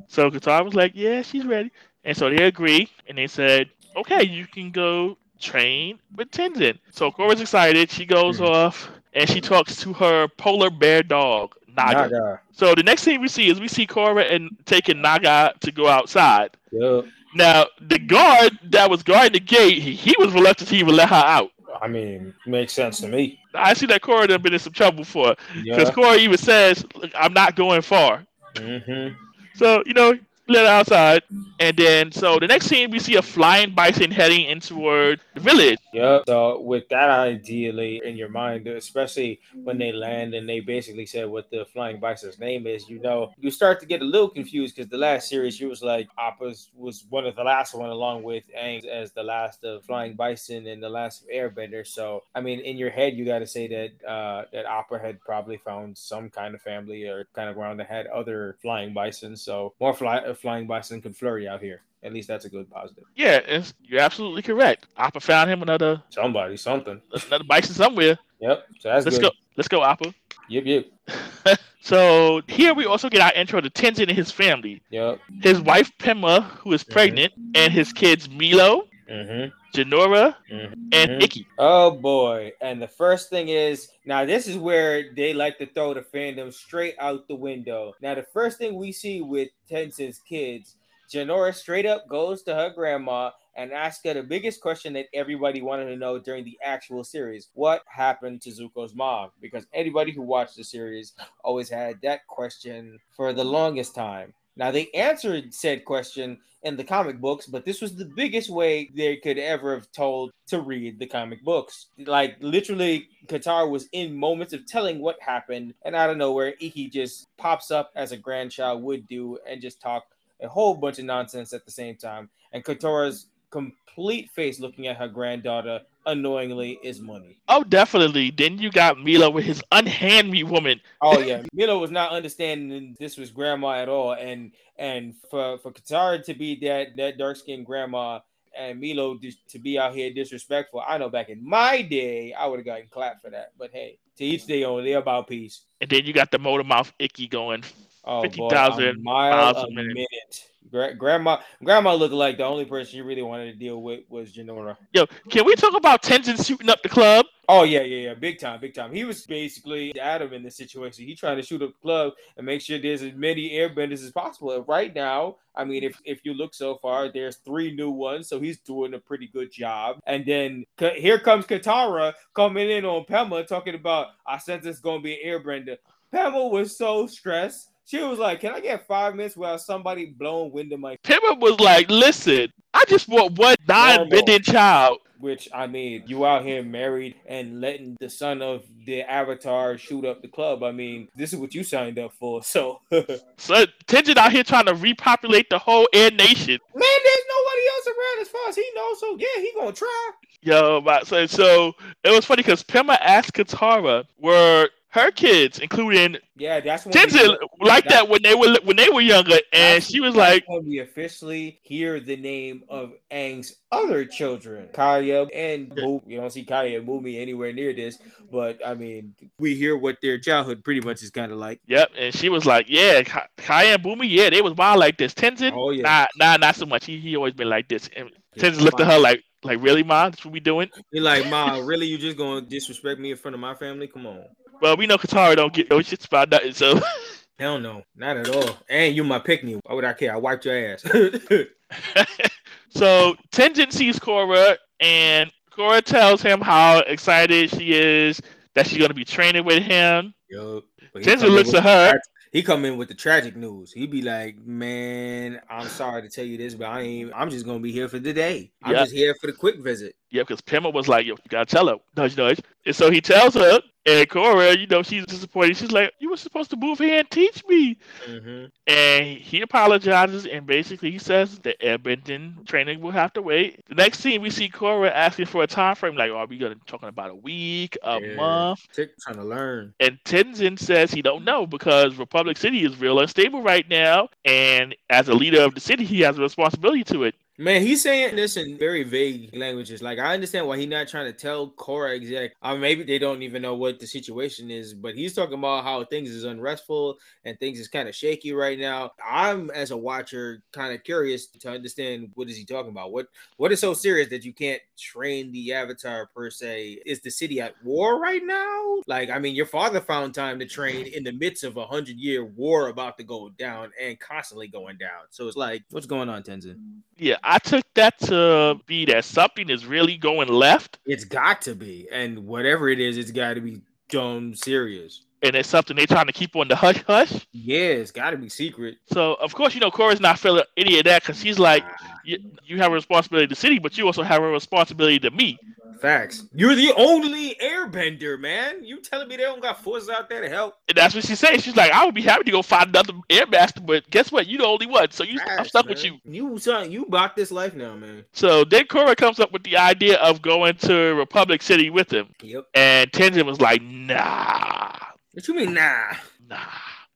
so Katara was like, yeah, she's ready. And so they agree, and they said, okay, you can go train with Tenzin. So Korra's excited. She goes Mhm. off and she talks to her polar bear dog, Naga. Naga. So the next thing we see is we see Korra and taking Naga to go outside. Yep. Now the guard that was guarding the gate, he, he was reluctant to even let her out. I mean, makes sense to me. I see that Korra done been in some trouble for because Yeah. Even says, "I'm not going far." Mm-hmm. So you know, her outside, and then so the next scene we see a flying bison heading in toward the village. Yep. So with that ideally in your mind, especially when they land and they basically said what the flying bison's name is, you know, you start to get a little confused because the last series you was like Appa's was one of the last one along with Aang as the last of flying bison and the last of Airbender. So I mean, in your head, you got to say that uh, that Appa had probably found some kind of family or kind of ground that had other flying bison. So more fly, flying bison could flurry out here. At least that's a good positive. Yeah, it's, you're absolutely correct. Appa found him another Somebody, something. another bison somewhere. Yep. So that's Let's good. go. Let's go, Appa. Yep, yep, so here we also get our intro to Tenzin and his family. yep. His wife Pema, who is Mhm. pregnant, and his kids Milo, Mm-hmm. Jinora, Mhm. and. Ikki. Oh boy. And the first thing is now this is where they like to throw the fandom straight out the window. Now the first thing we see with Tenzin's kids, Jinora straight up goes to her grandma and asks her the biggest question that everybody wanted to know during the actual series. What happened to Zuko's mom? Because anybody who watched the series always had that question for the longest time. Now they answered said question in the comic books, but this was the biggest way they could ever have told to read the comic books. Like literally, Katara was in moments of telling what happened, and out of nowhere, Ikki just pops up as a grandchild would do and just talk a whole bunch of nonsense at the same time. And Katara's complete face looking at her granddaughter annoyingly is money. Oh, definitely. Then you got Milo with his unhand me woman. Oh yeah, Milo was not understanding this was grandma at all, and and for for Katara to be that that dark skinned grandma and Milo to be out here disrespectful. I know back in my day, I would have gotten clapped for that. But hey, to each their own. They're about peace. And then you got the motor mouth Ikki going. Oh, 50,000 miles a a minute. minute. Gra- grandma, grandma looked like the only person you really wanted to deal with was Jinora. Yo, can we talk about Tenzin shooting up the club? Oh yeah, yeah, yeah, big time, big time. He was basically Adam in this situation. He trying to shoot up the club and make sure there's as many airbenders as possible. And right now, I mean, if if you look so far, there's three new ones, so he's doing a pretty good job. And then Ka- here comes Katara coming in on Pema talking about I sense it's gonna be an airbender. Pema was so stressed. She was like, "Can I get five minutes without somebody blowing wind in my?" Pema was like, listen, I just want one non-bending child. Which I mean, you out here married and letting the son of the Avatar shoot up the club. I mean, this is what you signed up for. So, So Tenzin out here trying to repopulate the whole air nation. Man, there's nobody else around as far as he knows. So yeah, he gonna try. Yo, but so, so it was funny because Pema asked Katara were her kids, including Yeah, that's when Tenzin, we, like that- that when they were when they were younger, and she was like, when we officially hear the name of Aang's other children, Kya and Bo- you don't see Kya and Bumi anywhere near this, but I mean, we hear what their childhood pretty much is kind of like. "Yep," and she was like, "Yeah, Kya and Bumi, yeah, they was wild like this." Tenzin, Oh yeah, nah, nah, not so much. He he always been like this. And Yeah, Tenzin looked at her like, like really, ma? That's what we doing? You're like, Ma, really? You just gonna disrespect me in front of my family? Come on. Well, we know Katara don't get no shits about nothing, so. Hell no, not at all. And you my pick me. Why would I care? I wiped your ass. so Tenzin sees Korra, and Korra tells him how excited she is that she's gonna be training with him. Yo, but he come in looks with at the her. He come in with the tragic news. He be like, "Man, I'm sorry to tell you this, but I ain't. I'm just gonna be here for the day. I'm Yeah. just here for the quick visit." Yeah, because Pema was like, "Yo, you gotta tell her, nudge, nudge." And so he tells her, and Korra, you know, she's disappointed. She's like, "You were supposed to move here and teach me." Mm-hmm. And he apologizes, and basically he says the airbending training will have to wait. The next scene, we see Korra asking for a time frame, like, "Are we gonna talking about a week, a Yeah. month?" Tick trying to learn. And Tenzin says he don't know because Republic City is real unstable right now, and as a leader of the city, he has a responsibility to it. Man, he's saying this in very vague languages. Like I understand why he's not trying to tell Korra exact. I mean, maybe they don't even know what the situation is, but he's talking about how things is unrestful and things is kind of shaky right now. I'm as a watcher kind of curious to understand what is he talking about. What what is so serious that you can't train the Avatar per se? Is the city at war right now? Like, I mean, your father found time to train in the midst of a hundred year war about to go down and constantly going down. So it's like, what's going on, Tenzin? Yeah, I took that to be that something is really going left, It's got to be, and whatever it is, it's got to be dumb serious. And it's something they're trying to keep on the hush hush. Yeah, it's got to be secret. So of course, you know, Korra's not feeling any of that because she's like, you, have a responsibility to the city, but you also have a responsibility to me. Facts. You're the only airbender, man. You telling me they don't got forces out there to help? And that's what she says. She's like, I would be happy to go find another airmaster, but guess what? You're the only one, so you, I'm Facts, stuck with you. You son, you bought this life now, man. So then Korra comes up with the idea of going to Republic City with him, Yep. and Tenzin was like, Nah, What you mean, nah? nah.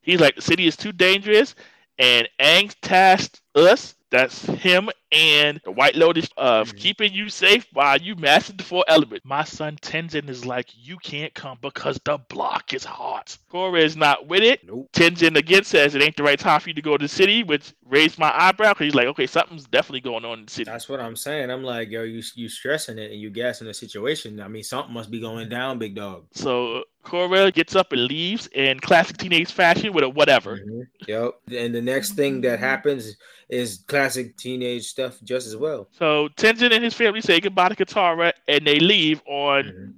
He's like, the city is too dangerous, and Aang tasked us that's him and the White Lotus of Mhm. keeping you safe while you master the four elements. My son Tenzin is like, you can't come because the block is hot. Korra is not with it. Nope. Tenzin again says it ain't the right time for you to go to the city, which raised my eyebrow because he's like, okay, something's definitely going on in the city. That's what I'm saying. I'm like, yo, you you stressing it and you gassing the situation. I mean, something must be going down, big dog. So Korra gets up and leaves in classic teenage fashion with a whatever. Mhm. Yep. And the next thing that happens is classic teenage stuff just as well. So Tenzin and his family say goodbye to Katara and they leave on Mhm.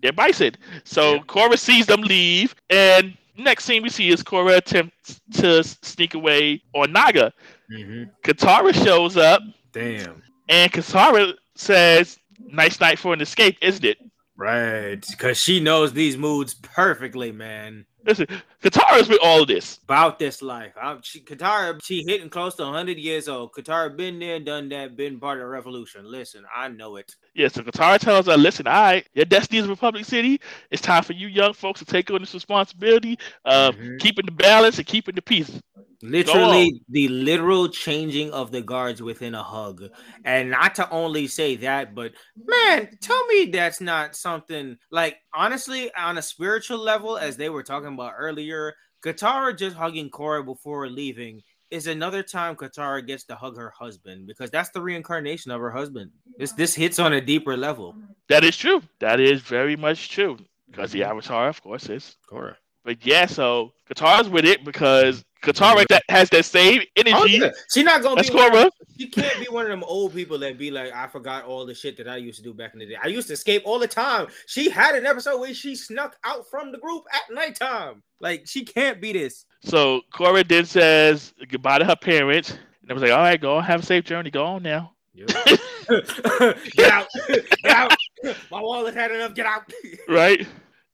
their bison. So Yeah. Korra sees them leave, and next scene we see is Korra attempts to sneak away on Naga. Mhm. Katara shows up, Damn. and Katara says, "Nice night for an escape, isn't it?" Right. Because she knows these moods perfectly, man. Listen, Katara's with all this. About this life. I'm, she, Katara, she hitting close to 100 years old. Katara been there, done that, been part of the revolution. Listen, I know it. Yeah, so Katara tells her, "Listen, all right, your destiny is Republic City. It's time for you young folks to take on this responsibility of Mhm. keeping the balance and keeping the peace." Literally, the literal changing of the guards within a hug. And not to only say that, but man, tell me that's not something like honestly, on a spiritual level, as they were talking about earlier, Katara just hugging Korra before leaving is another time Katara gets to hug her husband because that's the reincarnation of her husband. This this hits on a deeper level. That is true. That is very much true. Because the mm-hmm. Avatar, of course, is Korra. But yeah, so Katara's with it because Katara that has that same energy. Oh, yeah. She not gonna That's be one of- Korra. She can't be one of them old people that be like, I forgot all the shit that I used to do back in the day. I used to escape all the time. She had an episode where she snuck out from the group at nighttime. Like she can't be this. So Korra then says goodbye to her parents. And I was like, all right, go have a safe journey. Go on now. get out, get out. My wallet had enough. Get out. right?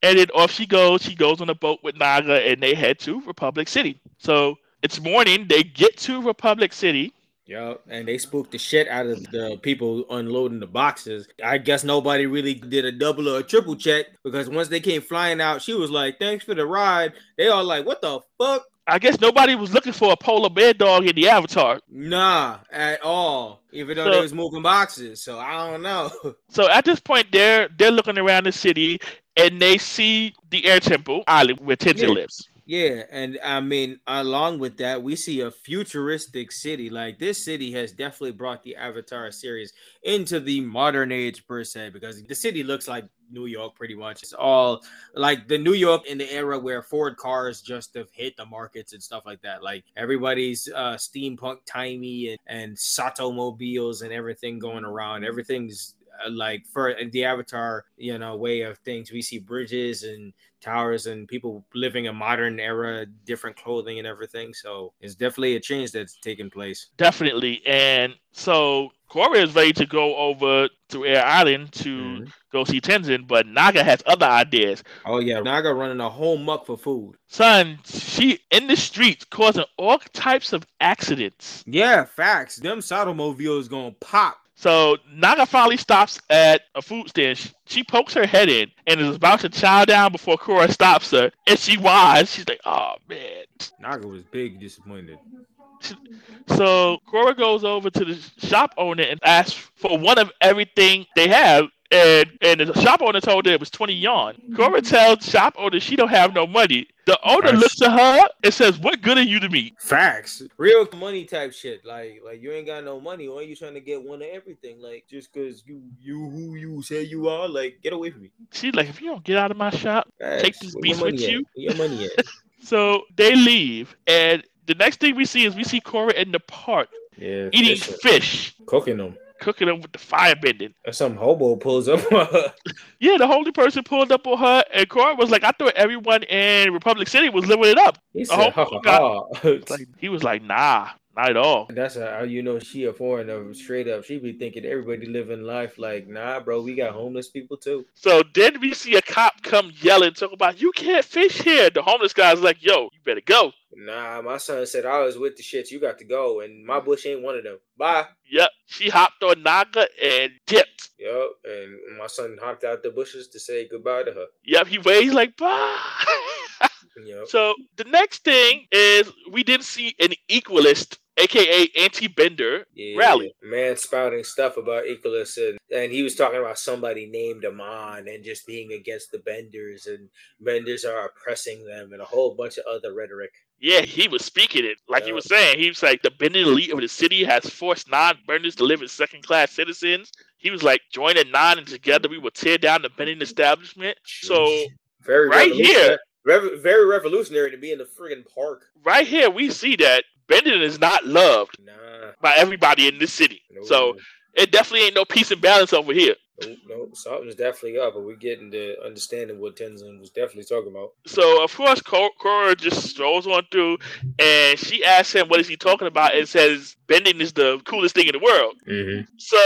And then off she goes. She goes on a boat with Naga and they head to Republic City. So it's morning. They get to Republic City. Yo, and they spooked the shit out of the people unloading the boxes. I guess nobody really did a double or a triple check because once they came flying out, she was like, "Thanks for the ride." They all like, "What the fuck?" I guess nobody was looking for a polar bear dog in the Avatar. Nah, at all. Even though So- they was moving boxes, so I don't know. So at this point, they're they're looking around the city and they see the Air Temple Island where Tenzin Yeah. lives. yeah, and I mean, along with that, we see a futuristic city. Like this city has definitely brought the Avatar series into the modern age per se, because the city looks like New York pretty much. It's all like the New York in the era where Ford cars just have hit the markets and stuff like that. Like everybody's uh steampunk timey and, and Satomobiles and everything going around. Everything's like for the Avatar, you know, way of things. We see bridges and towers and people living a modern era, different clothing and everything. So it's definitely a change that's taking place. Definitely. And so Korra is ready to go over to Air Island to Mhm. go see Tenzin, but Naga has other ideas. Oh yeah, Naga running a whole muck for food. Son, she in the streets causing all types of accidents. Yeah, facts. Them is gonna pop. So Naga finally stops at a food stand. She, she pokes her head in and is about to chow down before Korra stops her. And she whines. She's like, oh man. Naga was big disappointed. So Korra goes over to the shop owner and asks for one of everything they have. And and the shop owner told her it was 20 yuan. Mm-hmm. Korra tells shop owner she don't have no money. The owner Nice. looks at her and says, What good are you to me? Facts. Real money type shit. Like like you ain't got no money. Why are you trying to get one of everything? Like just cause you you who you say you are, like get away from me. She's like, if you don't get out of my shop, Take this Where beast with at? you. Where your money at? so they leave. And the next thing we see is we see Korra in the park Yeah. eating fishing. fish, cooking them. Cooking them with the fire bending. Or some hobo pulls up. Yeah, the holy person pulled up on her, and Korra was like, I thought everyone in Republic City was living it up. he The said, ha ha ha. Like he was like, Nah, not at all. That's how you know she a foreigner straight up. She be thinking everybody living life like, nah, bro, we got homeless people too. So then we see a cop come yelling, talking about you can't fish here. The homeless guy's like, Yo, you better go. Nah, my son said I was with the shit. You got to go, and my bush ain't one of them. Bye. Yep. She hopped on Naga and dipped. Yep. and my son hopped out the bushes to say goodbye to her. Yep, he waves like bye. Yep. So the next thing is we didn't see an equalist, aka anti-bender, Yeah, rally. Man spouting stuff about Equalus and, and he was talking about somebody named Amon and just being against the Benders and Benders are oppressing them and a whole bunch of other rhetoric. Yeah, he was speaking it. Like he was saying, he was like, the bending elite of the city has forced non-benders to live as second-class citizens. He was like, join the non and together we will tear down the bending establishment. So very right here- revolutionary- very revolutionary to be in the friggin' park. right here, we see that bending is not loved Nah. by everybody in this city. No, So it definitely ain't no peace and balance over here. Nope, nope. Something's definitely up, but we're getting to understanding what Tenzin was definitely talking about. So of course, Ko- Korra just strolls on through, and she asks him, "What is he talking about?" And says, "Bending is the coolest thing in the world." Mm-hmm. So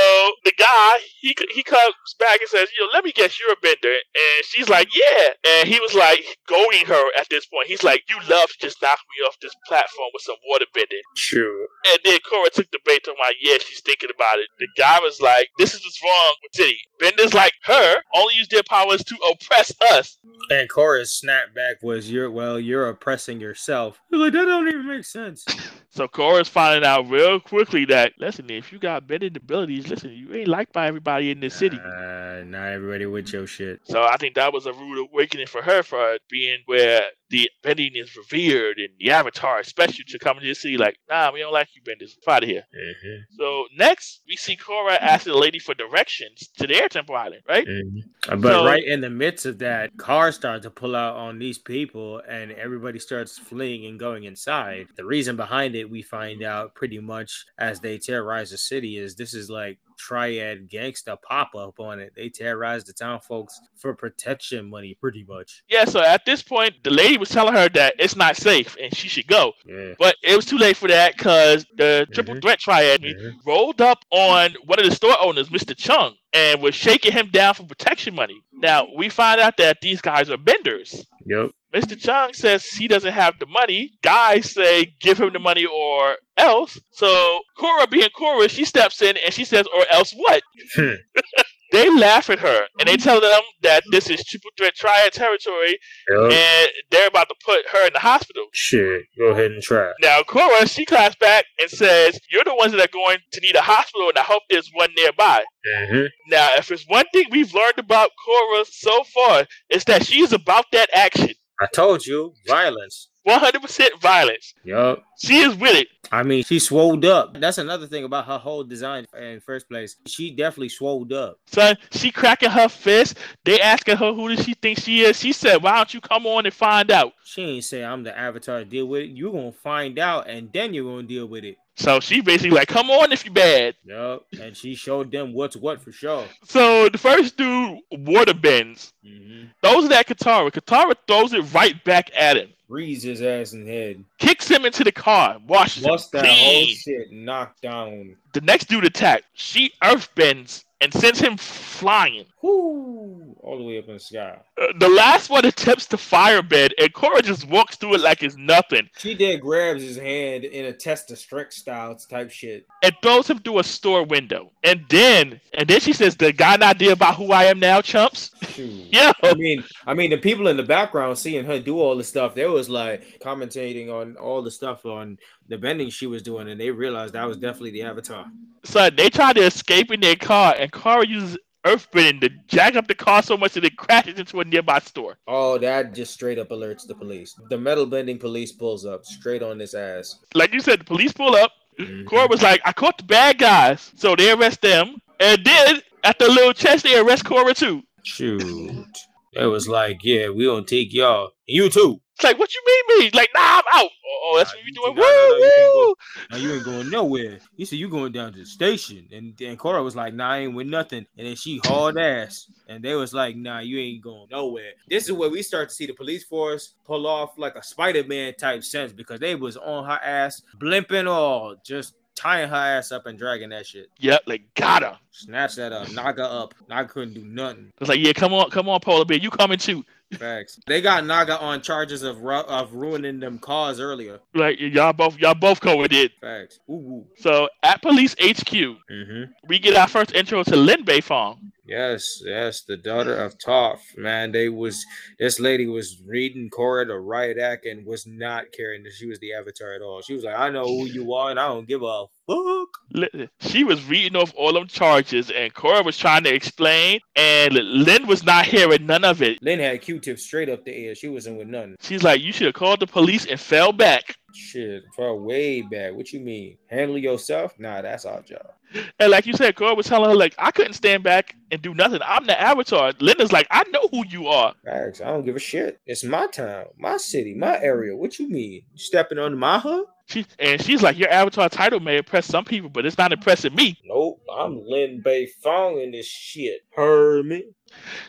the guy he he comes back and says, "You know, let me guess, you're a bender." And she's like, "Yeah." And he was like goading her at this point. He's like, "You love to just knock me off this platform with some water bending." True. And then Korra took the bait. I'm like, "Yeah, she's thinking about it." The guy was like, "This is what's wrong with Titty. Benders like her only use their powers to oppress us." And Korra's snapback was, "You're well, you're oppressing yourself." Like, that don't even make sense. So Korra's finding out real quickly that listen, if you got bending abilities, listen, you ain't liked by everybody in this city. Uh, not everybody with your shit. So I think that was a rude awakening for her for being where the bending is revered and the avatar is special to come to the city like, nah, we don't like you benders. Get out of here. Mm-hmm. So next we see Korra asking the lady for directions to their temple island, right? Mm-hmm. But So- right in the midst of that, cars start to pull out on these people, and everybody starts fleeing and going inside. The reason behind it, we find out pretty much as they terrorize the city, is this is like triad gangster pop up on it. They terrorize the town folks for protection money, pretty much. Yeah, so at this point the lady was telling her that it's not safe and she should go. Yeah. But it was too late for that because the triple Mhm. threat triad Mhm. rolled up on one of the store owners, Mr. Chung, and was shaking him down for protection money. Now we find out that these guys are benders. Yep. Mr. Chung says he doesn't have the money. Guys say give him the money or else. So Korra being Korra, she steps in and she says, or else what? Hmm. They laugh at her and they tell them that this is triple threat triad territory Yep. and they're about to put her in the hospital. Shit. Go ahead and try. Now Korra, she claps back and says, You're the ones that are going to need a hospital and I hope there's one nearby. Mm-hmm. Now, if it's one thing we've learned about Korra so far, it's that she is about that action. I told you, violence. 100% violence. Yup. She is with it. I mean, she swolled up. That's another thing about her whole design in first place. She definitely swolled up. Son, she cracking her fist. They asking her who does she think she is. She said, Why don't you come on and find out? She ain't say I'm the avatar to deal with it. You're gonna find out and then you're gonna deal with it. So she basically like, Come on if you bad. Yup. And she showed them what's what for sure. So the first dude, water bends. Mm-hmm. Throws it at Katara. Katara throws it right back at him. Breeze his ass in the head. Kicks him into the car. Washes him What's that whole clean. shit knocked down? The next dude attacked. She earth bends and sends him flying. Whoo! All the way up in the sky. Uh, the last one attempts to firebend, and Korra just walks through it like it's nothing She then grabs his hand in a test of strength style type shit. and throws him through a store window. And then, and then she says, "The got an idea about who I am now, chumps." Yeah, I mean, I mean, the people in the background seeing her do all the stuff, they was like commentating on all the stuff on the bending she was doing, and they realized that was definitely the avatar. so they try to escape in their car, and Korra uses earthbending to jack up the car so much that it crashes into a nearby store. Oh, that just straight up alerts the police. The metal bending police pulls up straight on this ass. Like you said, the police pull up. Mhm. Korra was like, "I caught the bad guys," so they arrest them, and then at the little chest, they arrest Korra too. Shoot. It was like, yeah, we gonna take y'all. You too. It's like, what you mean me? Like, nah, I'm out. Oh, that's Nah, what you doing. you can't Woo. Now you ain't going nowhere. He said you going down to the station. And and Korra was like, nah, I ain't with nothing. And then she hauled ass. And they was like, nah, you ain't going nowhere. This is where we start to see the police force pull off like a Spider-Man type sense because they was on her ass, blimping all, just tying her ass up and dragging that shit. Yep, like got her. Snatch that up, knock her up. Naga couldn't do nothing. It's like, yeah, come on, come on, Polar Bear, you coming too? Facts. They got Naga on charges of ru- of ruining them cars earlier. Like y'all both, y'all both in. Facts. Ooh. ooh. So at Police HQ, Mm-hmm. we get our first intro to Lin Beifong. Yes, yes, the daughter of Toph. Man, they was this lady was reading Korra the riot act and was not caring that she was the avatar at all. She was like, I know who you are and I don't give a fuck. She was reading off all them charges, and Korra was trying to explain, and Lin was not hearing none of it. Lin had Q-tip straight up the air. She wasn't with none. She's like, "You should have called the police and fell back." Shit, far way back. What you mean? Handle yourself? Nah, that's our job. And like you said, Korra was telling her like, "I couldn't stand back and do nothing. I'm the avatar." Linda's like, "I know who you are." Facts. I don't give a shit. It's my town, my city, my area. What you mean? You stepping on my hood? She and she's like, "Your avatar title may impress some people, but it's not impressing me." Nope. I'm Lin Bei Fong in this shit. Heard me?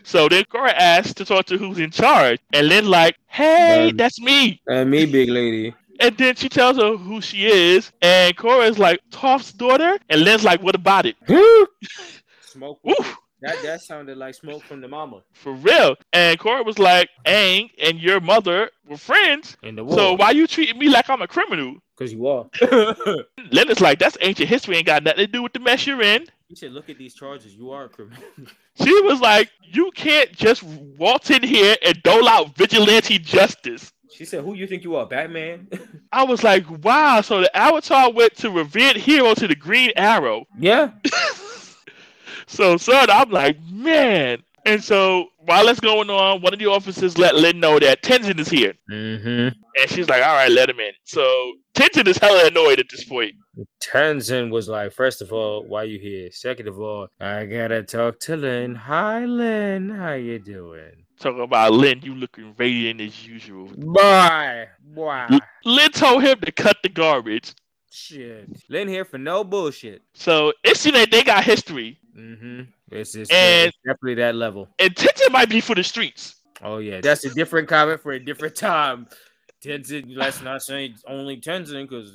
So then Korra asks to talk to who's in charge, and Lin like, "Hey, Man. that's me." And me, big lady. And then she tells her who she is, and Korra's like, "Toph's daughter," and Len's like, "What about it?" Smoke. Oof. That that sounded like smoke from the mama. For real. And Korra was like, Aang and your mother were friends. In the So why you treating me like I'm a criminal? Because you are. Leonard's like, that's ancient history, ain't got nothing to do with the mess you're in. you should look at these charges. You are a criminal. She was like, you can't just waltz in here and dole out vigilante justice. She said, "Who you think you are, Batman?" I was like, wow. So the Avatar went to revered hero to the Green Arrow. yeah. So, son, I'm like, man. And so while that's going on, one of the officers let Lin know that Tenzin is here. Mm-hmm. And she's like, all right, let him in. So Tenzin is hella annoyed at this point. Tenzin was like, first of all, why you here? Second of all, I gotta talk to Lin. Hi, Lin. How you doing? Talking about Lin, you looking radiant as usual. Bye. Bye. Lin told him to cut the garbage. Shit. Lin here for no bullshit. So it seems like they got history. Mm-hmm. It's, it's, And- it's definitely that level. And Tenzin might be for the streets. Oh yeah, that's a different comment for a different time. Tenzin, let's not say only Tenzin because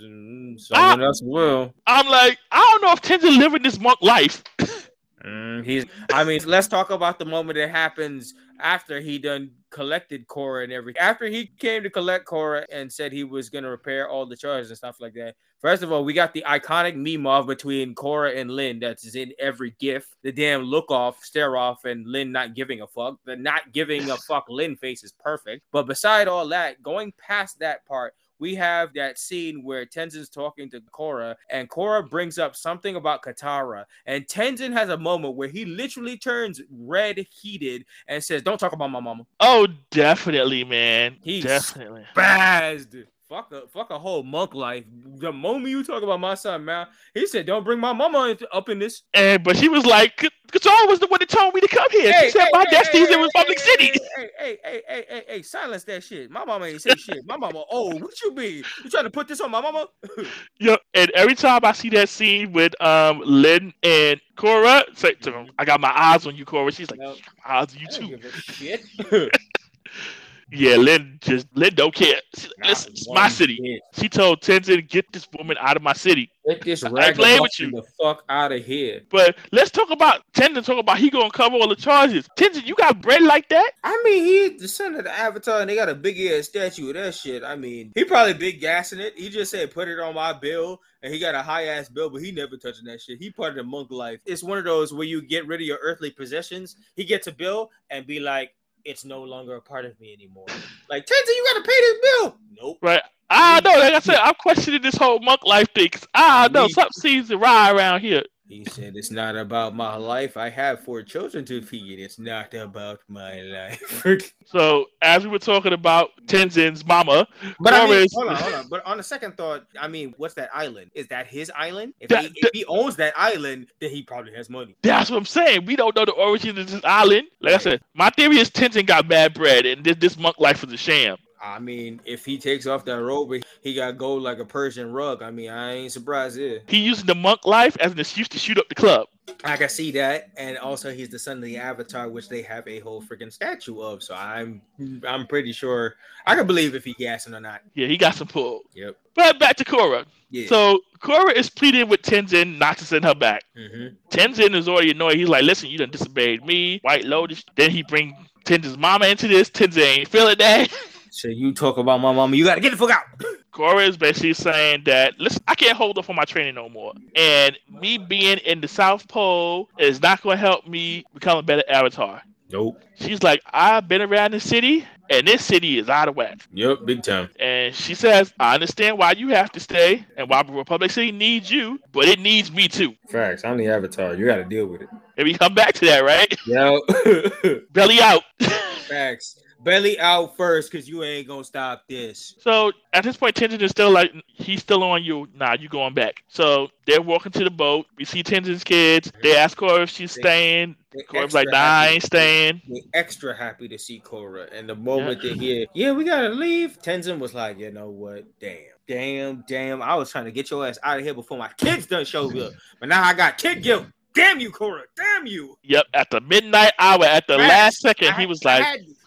someone else will. I'm like, I don't know if Tenzin living this monk life. Mm, he's. I mean, let's talk about the moment that happens after he done collected Korra and everything. After he came to collect Korra and said he was gonna repair all the charges and stuff like that. First of all, we got the iconic meme off between Korra and Lin that's in every GIF. The damn look off, stare off, and Lin not giving a fuck. The not giving a fuck Lin face is perfect. But beside all that, going past that part, we have that scene where Tenzin's talking to Korra, and Korra brings up something about Katara, and Tenzin has a moment where he literally turns red heated and says, "Don't talk about my mama." Oh, definitely, man. He's- definitely. Bazzed. Fuck a fuck a whole monk life. The moment you talk about my son, man, he said, "Don't bring my mama up in this." And but she was like, Katara was the one that told me to come here. she said my destiny's in Republic hey, City. Hey, hey, hey, hey, hey, hey, silence that shit. My mama ain't say shit. My mama, oh, what you mean? You trying to put this on my mama? Yeah, and every time I see that scene with um Lin and Korra, say to him, I got my eyes on you, Korra. She's like, No. my eyes on you I too. give a shit. Yeah, Lin just Lin don't care. She's like, Not Listen, it's my city. She told Tenzin, get this woman out of my city. Get this I ain't playing with you. the fuck out of here. But let's talk about Tenzin talk about he gonna cover all the charges. Tenzin, you got bread like that? I mean, he the son of the Avatar, and they got a big ass statue of that shit. I mean, he probably big gassing it. He just said, "Put it on my bill," and he got a high ass bill, but he never touching that shit. He part of the monk life. It's one of those where you get rid of your earthly possessions. He gets a bill and be like, "It's no longer a part of me anymore." Like Tenzin, you gotta pay this bill. Nope. Right. I know, like I said, I'm questioning this whole monk life thing. 'cause I know Me something seems to ride around here. He said, "It's not about my life. I have four children to feed. It's not about my life." So as we were talking about Tenzin's mama, But I mean, Torres- hold on, hold on. But on the second thought, I mean, what's that island? Is that his island? If, That- he, if he owns that island, then he probably has money. that's what I'm saying. We don't know the origin of this island. Like I said, my theory is Tenzin got bad bread, and this, this monk life is a sham. I mean, if he takes off that robe, he got gold like a Persian rug. I mean, I ain't surprised there. He using the monk life as an excuse to shoot up the club. I can see that, and also he's the son of the Avatar, which they have a whole freaking statue of. So I'm, I'm pretty sure I can believe if he gassing or not. Yeah, he got some pull. Yep. But back to Korra. Yeah. So Korra is pleading with Tenzin not to send her back. hmm Tenzin is already annoyed. He's like, listen, you done disobeyed me, White Lotus. Then he bring Tenzin's mama into this. Tenzin ain't feeling that. So you talk about my mama, you gotta get the fuck out. Korra is basically saying that listen, I can't hold up on my training no more, and me being in the South Pole is not going to help me become a better Avatar. Nope. She's like, I've been around the city, and this city is out of whack. Yep, big time. And she says, I understand why you have to stay and why Republic City needs you, but it needs me too. Facts. I'm the Avatar. You got to deal with it. And we come back to that, right? Yep. Belly out. Facts. Belly out first, cause you ain't gonna stop this. So at this point, Tenzin is still like he's still on you. Nah, you going back. So they're walking to the boat. We see Tenzin's kids. They ask Korra if she's staying. They're Korra's like, Nah, I ain't staying. They're extra happy to see Korra. and the moment they hear, "Yeah, we gotta leave," Tenzin was like, "You know what? Damn, damn, damn! I was trying to get your ass out of here before my kids done showed up, but now I got kid guilt. Damn you, Korra. Damn you!" Yep, at the midnight hour, at the Facts. last second, he was like,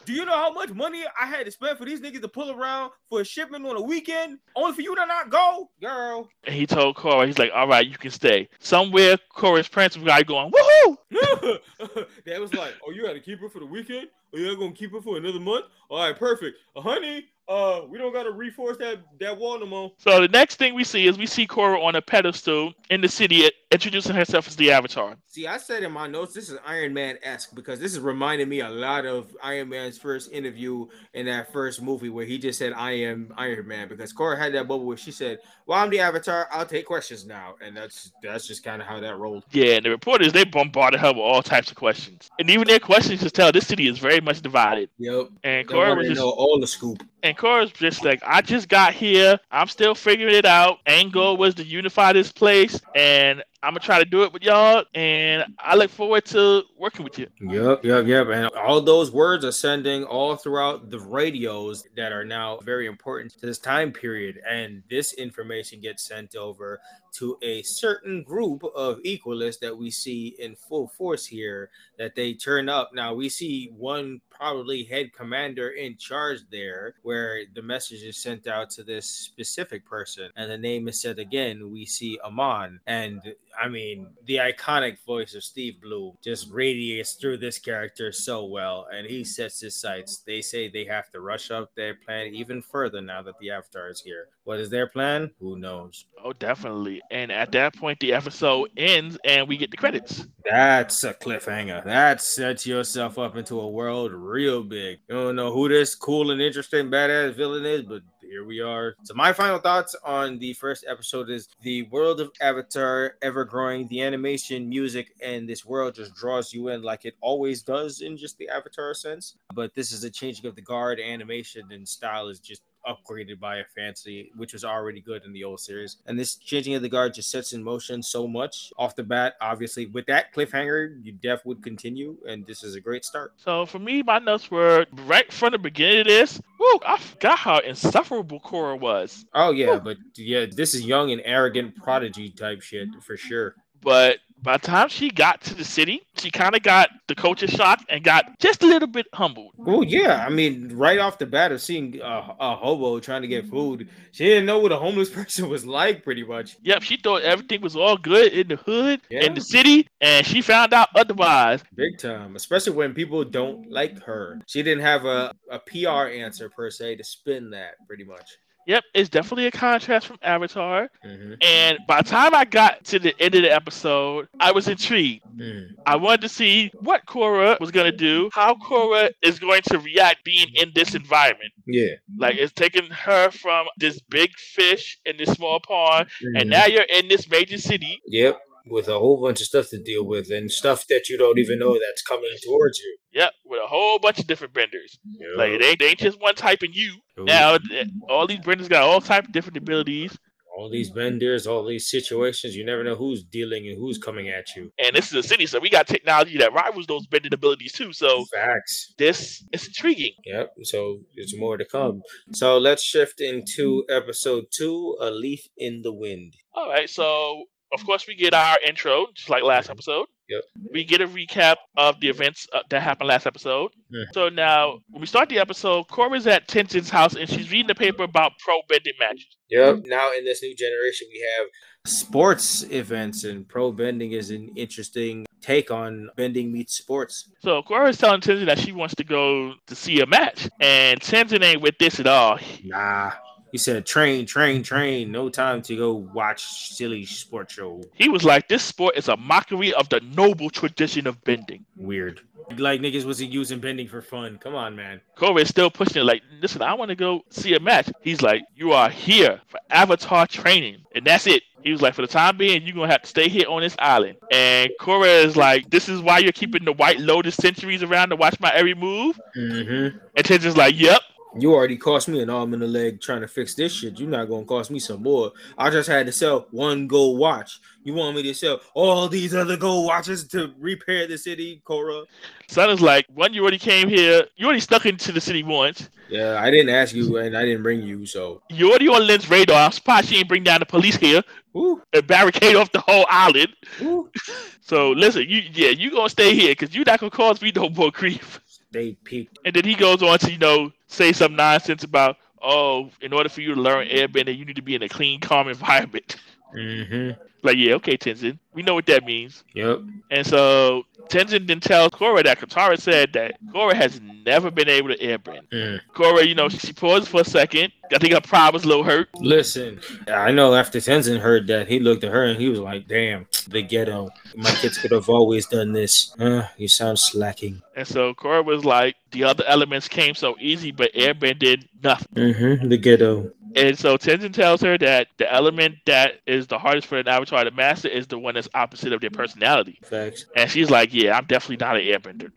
"Do you know how much money I had to spend for these niggas to pull around for a shipment on a weekend, only for you to not go, girl?" and he told Korra, he's like, all right, you can stay. Somewhere, Korra's principal guy going, woohoo! Dad was like, "Oh, you got to keep her for the weekend? Or you're gonna keep her for another month? All right, perfect. Uh, honey, uh, we don't gotta reinforce that that wall no more." So the next thing we see is we see Korra on a pedestal in the city, introducing herself as the Avatar. See, I said in my notes, this is Iron Man esque because this is reminding me a lot of Iron Man's first interview in that first movie where he just said, "I am Iron Man." Because Korra had that bubble where she said, "Well, I'm the Avatar. I'll take questions now," and that's that's just kind of how that rolled. Yeah, and the reporters they bombarded her with all types of questions, and even their questions just tell this city is very much divided. Yep. And Korra was just know all the scoop. And Korra's just like, I just got here. I'm still figuring it out. Goal was to unify this place, and I'm gonna try to do it with y'all. And I look forward to working with you. Yep, yep, yep. And all those words are sending all throughout the radios that are now very important to this time period. And this information gets sent over to a certain group of equalists that we see in full force here that they turn up. Now we see one probably head commander in charge there where the message is sent out to this specific person and the name is said again we see amon and i mean the iconic voice of Steve Blum just radiates through this character so well and he sets his sights they say they have to rush up their plan even further now that the avatar is here what is their plan who knows Oh, definitely. And at that point, the episode ends, and we get the credits. That's a cliffhanger. That sets yourself up into a world real big. You don't know who this cool and interesting badass villain is, but here we are. So my final thoughts on the first episode is the world of Avatar ever growing. The animation, music, and this world just draws you in like it always does in just the Avatar sense. But this is a changing of the guard. Animation and style is just upgraded by a fancy, which was already good in the old series. And this changing of the guard just sets in motion so much off the bat. Obviously, with that cliffhanger, you def would continue, and this is a great start. So for me, my notes were right from the beginning of this. Woo, I forgot how insufferable Korra was. Oh yeah, but yeah, this is young and arrogant prodigy type shit for sure. But by the time she got to the city, she kind of got the culture shock and got just a little bit humbled. Well, yeah, I mean, right off the bat of seeing a, a hobo trying to get mm-hmm. food, she didn't know what a homeless person was like, pretty much. Yep, she thought everything was all good in the hood, Yeah. in the city, and she found out otherwise. Big time, especially when people don't like her. She didn't have a, a PR answer per se to spin that, pretty much. Yep, it's definitely a contrast from Avatar. hmm And by the time I got to the end of the episode, I was intrigued. Mm. I wanted to see what Korra was going to do, how Korra is going to react being in this environment. Yeah. Like, it's taking her from this big fish in this small pond, Mhm. and now you're in this major city. Yep, with a whole bunch of stuff to deal with and stuff that you don't even know that's coming towards you. Yep, with a whole bunch of different benders. Like, it ain't, they ain't just one typing you. Ooh. Now, eh, all these benders got all type of different abilities. all these vendors, all these situations, you never know who's dealing and who's coming at you. And this is a city, so we got technology that rivals those bending abilities too. So Facts. this is intriguing. Yep. So there's more to come. So let's shift into episode two, a leaf in the wind. All right, so of course we get our intro, just like last episode. Yep. We get a recap of the events uh, that happened last episode. Hmm. So now, when we start the episode, Korra's at Tenzin's house and she's reading the paper about pro bending matches. Yep. Now in this new generation, we have sports events, and pro bending is an interesting take on bending meets sports. So Korra is telling Tenzin that she wants to go to see a match, and Tenzin ain't with this at all. Nah. He said, "Train, train, train. No time to go watch silly sports show." He was like, "This sport is a mockery of the noble tradition of bending." Weird. Like niggas wasn't using bending for fun. Come on, man. Corey is still pushing it. Like, listen, I want to go see a match. He's like, "You are here for Avatar training, and that's it." He was like, "For the time being, you're gonna have to stay here on this island." And Korra is like, "This is why you're keeping the White Lotus centuries around to watch my every move." Mm-hmm. And Tenzin's like, "Yep." You already cost me an arm and a leg trying to fix this shit. You're not gonna cost me some more. I just had to sell one gold watch. You want me to sell all these other gold watches to repair the city, Korra? Son is like, "One, you already came here. You already stuck into the city once. Yeah, I didn't ask you and I didn't bring you, so You already on Lin's radar. I'm surprised she ain't bring down the police here Ooh, and barricade off the whole island. So listen, you yeah, you gonna stay here because you're not gonna cause me no more grief." They peaked. And then he goes on to, you know, say some nonsense about, oh, in order for you to learn airbending, you need to be in a clean, calm environment. Mm-hmm. like, yeah, okay, Tenzin. We know what that means. Yep. And so Tenzin then tells Korra that Katara said that Korra has never been able to airbend. Mm. Korra, you know, she paused for a second. I think her pride was a little hurt. Listen, I know after Tenzin heard that, he looked at her and he was like, damn, the ghetto. My kids could have always done this. Uh, you sound slacking. And so Korra was like, the other elements came so easy, but airbend did nothing. Mm-hmm. The ghetto. And so Tenzin tells her that the element that is the hardest for an avatar to master is the one that's opposite of their personality. Facts. And she's like, Yeah, I'm definitely not an airbender.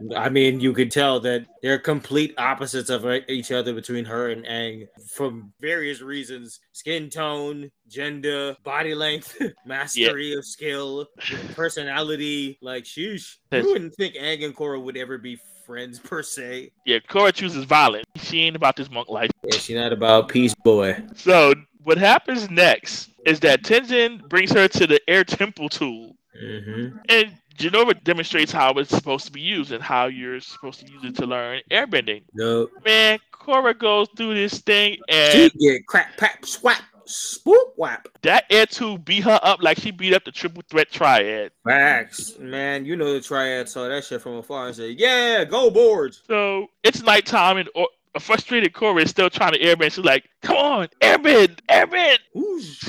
I mean, you could tell that they're complete opposites of each other between her and Aang from various reasons skin tone, gender, body length, mastery of skill, personality. Like, sheesh. You wouldn't think Aang and Korra would ever be friends per se. yeah, Korra chooses violence. She ain't about this monk life. Yeah, she's not about peace, boy. So what happens next is that Tenzin brings her to the air temple tool. Mm-hmm. And Jinora demonstrates how it's supposed to be used and how you're supposed to use it to learn airbending. No. Man, Korra goes through this thing She and get crack, pap, swap, swoop, whap. that air tube beat her up like she beat up the triple threat triad. Facts. Man, you know the triad saw that shit from afar and said, yeah, go boards. So it's nighttime and or, a frustrated Korra is still trying to airbend. She's like, come on, airbend, airbend. Whoosh.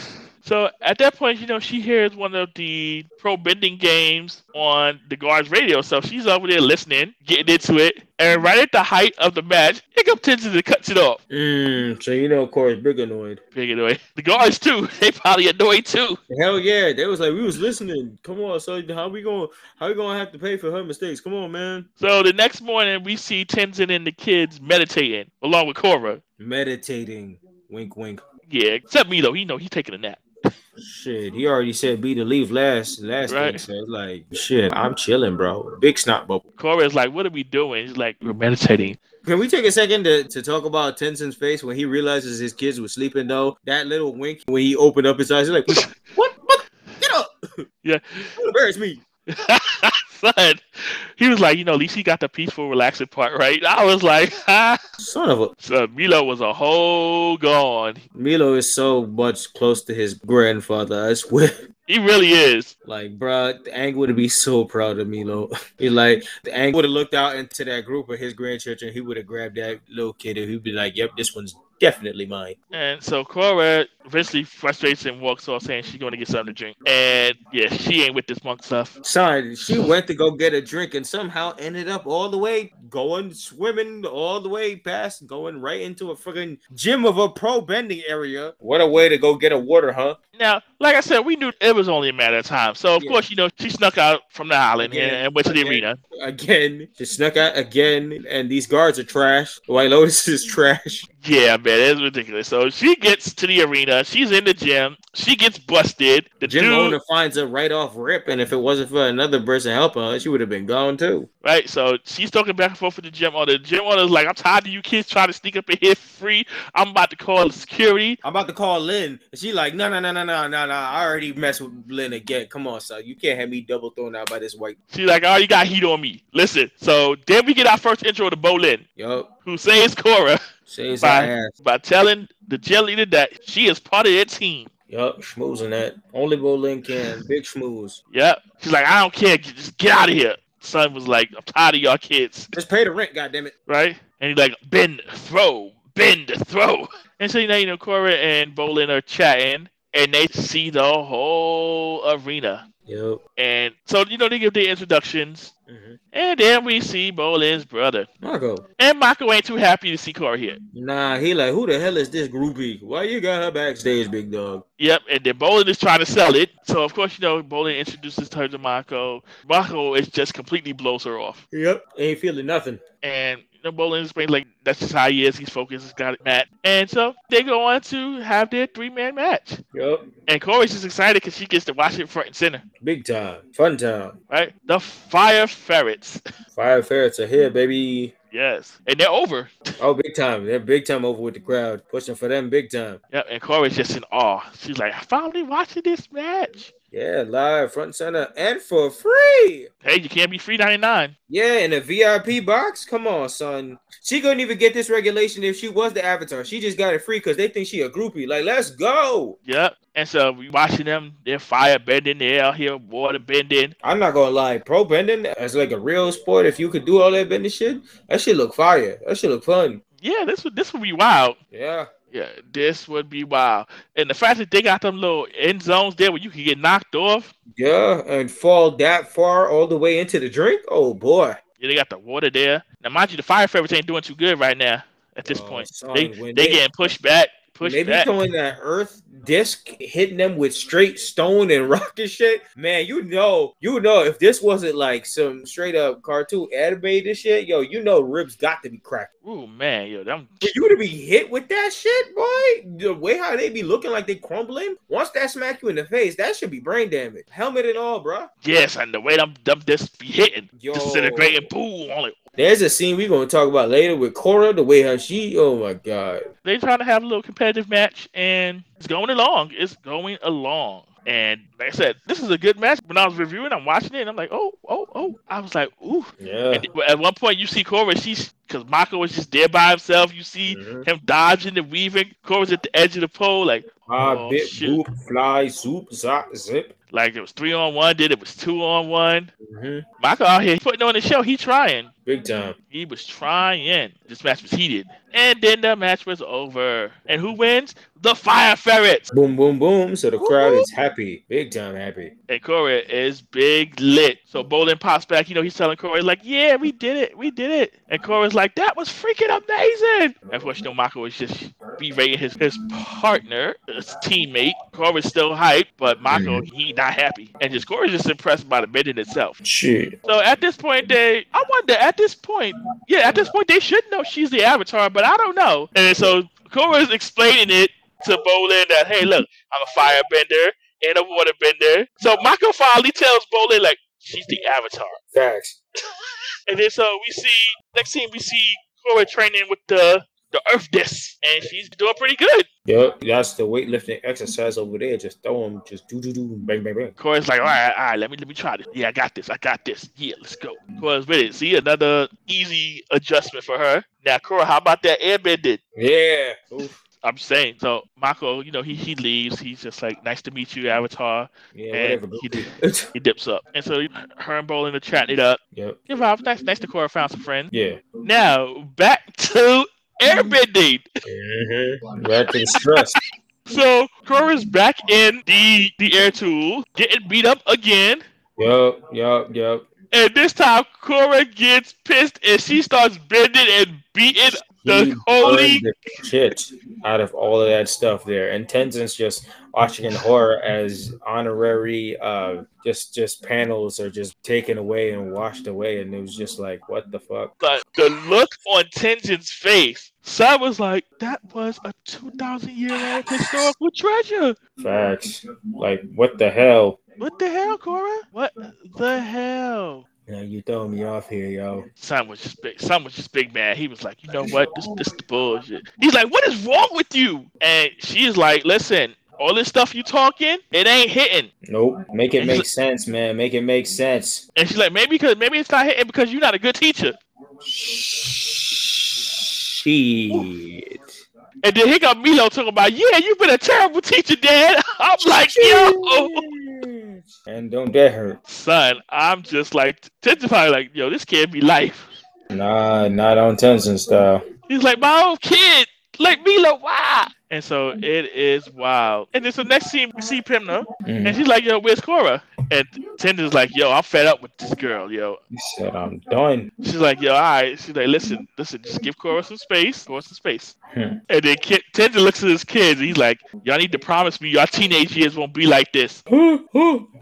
So at that point, you know, she hears one of the pro bending games on the guard's radio. So she's over there listening, getting into it. And right at the height of the match, comes Tenzin and cuts it off. Mm, so you know Korra's big annoyed. Big annoy. The guards too. They probably annoyed too. Hell yeah, they was like we was listening. Come on, so how we gonna How we gonna have to pay for her mistakes? Come on, man. So the next morning, we see Tenzin and the kids meditating along with Korra. Meditating. Wink, wink. Yeah, except me though. He know he's taking a nap. Shit, he already said be to leave last last Right. thing. So it's like shit, I'm chilling, bro. Big snot bubble. Is like, "What are we doing?" He's like, "We're meditating." Can we take a second to, to talk about Tenzin's face when he realizes his kids were sleeping though? That little wink when he opened up his eyes, he's like, What? What? Get up! Yeah. Embarrass me. Son, he was like, you know, at least he got the peaceful, relaxing part right. I was like. Son of a So Meelo was a whole gone. Meelo is so much close to his grandfather, I swear. He really is. Like, bruh, the Aang would be so proud of Meelo. He like the Aang would have looked out into that group of his grandchildren. He would have grabbed that little kid and he'd be like, "Yep, this one's definitely mine." And so Korra eventually frustrates and walks off saying she's going to get something to drink. And yeah, she ain't with this monk stuff. Son, she went to go get a drink and somehow ended up all the way going swimming all the way past, going right into a fucking gym of a pro bending area. What a way to go get a water, huh? Now, like I said, we knew it was only a matter of time. So of Yeah. course, you know, she snuck out from the island Again. and, went to the Again. arena. Again, she snuck out again, and these guards are trash. White Lotus is trash. Yeah, man, it's ridiculous. So she gets to the arena. She's in the gym. She gets busted. The Gym dude, owner finds her right off rip, and if it wasn't for another person helping her, she would have been gone too. right? So she's talking back and forth with the gym owner. The gym owner's like, I'm tired of you kids trying to sneak up in here free. I'm about to call security. I'm about to call Lin, and she like, no, no, no, no, no, no, no. I already messed with Lin again. Come on, son, you can't have me double thrown out by this white. She's like, oh, you got heat on me. Listen. So then we get our first intro to Bolin, Yup, who says Cora says ass. by telling the gym leader that she is part of their team. Yup, schmoozing that. Only Bolin can. Big schmooze. Yep. She's like, I don't care. Just get out of here. Son was like, I'm tired of y'all kids. Just pay the rent, goddammit. Right? And he's like, bend, throw, bend, throw. And so now, you know, Cora and Bolin are chatting, and they see the whole arena. Yep. And so you know they give their introductions, Mm-hmm. and then we see Bolin's brother. Marco. And Mako ain't too happy to see Corey here. Nah, he like, who the hell is this groupie? Why you got her backstage, big dog? Yep, and then Bolin is trying to sell it. So of course, you know, Bolin introduces her to Mako. Mako is just completely blows her off. Yep. Ain't feeling nothing. And you know, Bolin explains like that's just how he is. He's focused. He's got it, Matt. And so they go on to have their three man match. Yep. And Corey's just excited because she gets to watch it front and center. Big time. Fun time. Right? The Fire Ferrets. Fire ferrets are here, baby. yes. And they're over. Oh, big time. They're big time over with the crowd. Pushing for them big time. Yep. And Corey's just in awe. She's like, I finally watching this match. Yeah, live, front and center, and for free. Hey, you can't be free 99. Yeah, in a VIP box. Come on, son. She couldn't even get this regulation if she was the avatar. She just got it free because they think she a groupie. Like, let's go. Yep. And so we watching them, they're fire bending, they're out here water bending. I'm not gonna lie, pro bending as like a real sport. If you could do all that bending shit, that shit look fire. That shit look fun. Yeah, this would this would be wild. Yeah. Yeah, this would be wild. And the fact that they got them little end zones there where you can get knocked off. Yeah, and fall that far all the way into the drink. Oh boy. Yeah, they got the water there. Now, mind you, the fire favorites ain't doing too good right now at this Oh, point. son, they they they- getting pushed back, pushed Maybe back. throwing that earth disc, hitting them with straight stone and rock and shit. Man, you know, you know, if this wasn't like some straight up cartoon animated shit, yo, you know, ribs got to be cracked. Ooh man, yo, them. For you to be hit with that shit, boy, the way how they be looking like they crumbling, once that smack you in the face, that should be brain damage. Helmet and all, bro. Yes, and the way them them just be hitting, Yo. disintegrating, boom on it. There's a scene we're gonna talk about later with Korra, the way how she, oh my god. They trying to have a little competitive match, and it's going along. It's going along. And like I said, this is a good match. When I was reviewing, I'm watching it, and I'm like, oh, oh, oh. I was like, ooh. Yeah. And at one point, you see Korra, she's because Mako was just there by himself. You see Mhm. him dodging and weaving. Korra's at the edge of the pole, like, Ah, Oh, bit, boop, fly, zoop, zop, zip. Like it was three on one, did it was two on one. hmm Mako out here putting on the show. He trying. Big time. He was trying. This match was heated. And then the match was over. And who wins? The Fire Ferrets. Boom, boom, boom. So the crowd is happy. Big time happy. And Corey is big lit. So Bolin pops back. You know, he's telling Corey, like, yeah, we did it. We did it. And Corey's like, that was freaking amazing. And of course, you know, Mako is just berating his, his partner, his teammate. Corey's still hyped, but Mako, he not happy. And just Corey's just impressed by the bending itself. Shit. So at this point, they, I wonder, at this point, yeah, at this point, they should know she's the avatar, but I don't know. And so Korra's explaining it to Bolin that, hey, look, I'm a firebender and a waterbender. So Mako finally tells Bolin, like, she's the avatar. Facts. And then so we see, next scene, we see Korra training with the, the Earth Disc, and she's doing pretty good. Yep. That's the weightlifting exercise over there. Just throw them, just do, do, do, bang, bang, bang. Korra's like, all right, all right, let me let me try this. Yeah, I got this. I got this. Yeah, let's go. Korra's with it. See, another easy adjustment for her. Now, Korra, how about that airbending? Yeah. Oof. I'm saying. So Mako, you know, he he leaves. He's just like, nice to meet you, Avatar. Yeah, And whatever. he bro. He dips up, and so her and Bolin are chatting it up. yep. Yeah, Rob, nice, nice to Korra found some friends. Yeah. Now back to airbending. Mm-hmm. Back to the stress. So Korra's back in the the air tool, getting beat up again. Yup, yup, yup. And this time, Korra gets pissed and she starts bending and beating He holy. the shit out of all of that stuff there. And Tenzin's just watching in horror as honorary uh just just panels are just taken away and washed away. And it was just like, what the fuck? The, the look on Tenzin's face. Sam was like, that was a 2,000 year old historical treasure. Facts. Like, what the hell? What the hell, Korra? What the hell? Yeah, you throwing me off here, yo. Sam was just big. Sam was just big man. He was like, you know what? This this the bullshit. He's like, what is wrong with you? And she's like, listen, all this stuff you talking, it ain't hitting. Nope. Make it make sense, man. Make it make sense. And she's like, maybe because maybe it's not hitting because you're not a good teacher. Shit. And then he got Meelo talking about, yeah, you've been a terrible teacher, Dad. I'm like, yo, And don't that hurt. son, I'm just like, probably like, yo, this can't be life. Nah, not on Tenzin style. He's like, my own kid, like Meelo, why? And so it is wild. And then so next scene we see Pema, Mhm. and she's like, "Yo, where's Korra?" And Tender's like, "Yo, I'm fed up with this girl, yo." He said, I'm done. She's like, "Yo, all right." She's like, "Listen, listen, just give Korra some space, Korra some space." Hmm. And then Kid, Tender looks at his kids, and he's like, "Y'all need to promise me your teenage years won't be like this."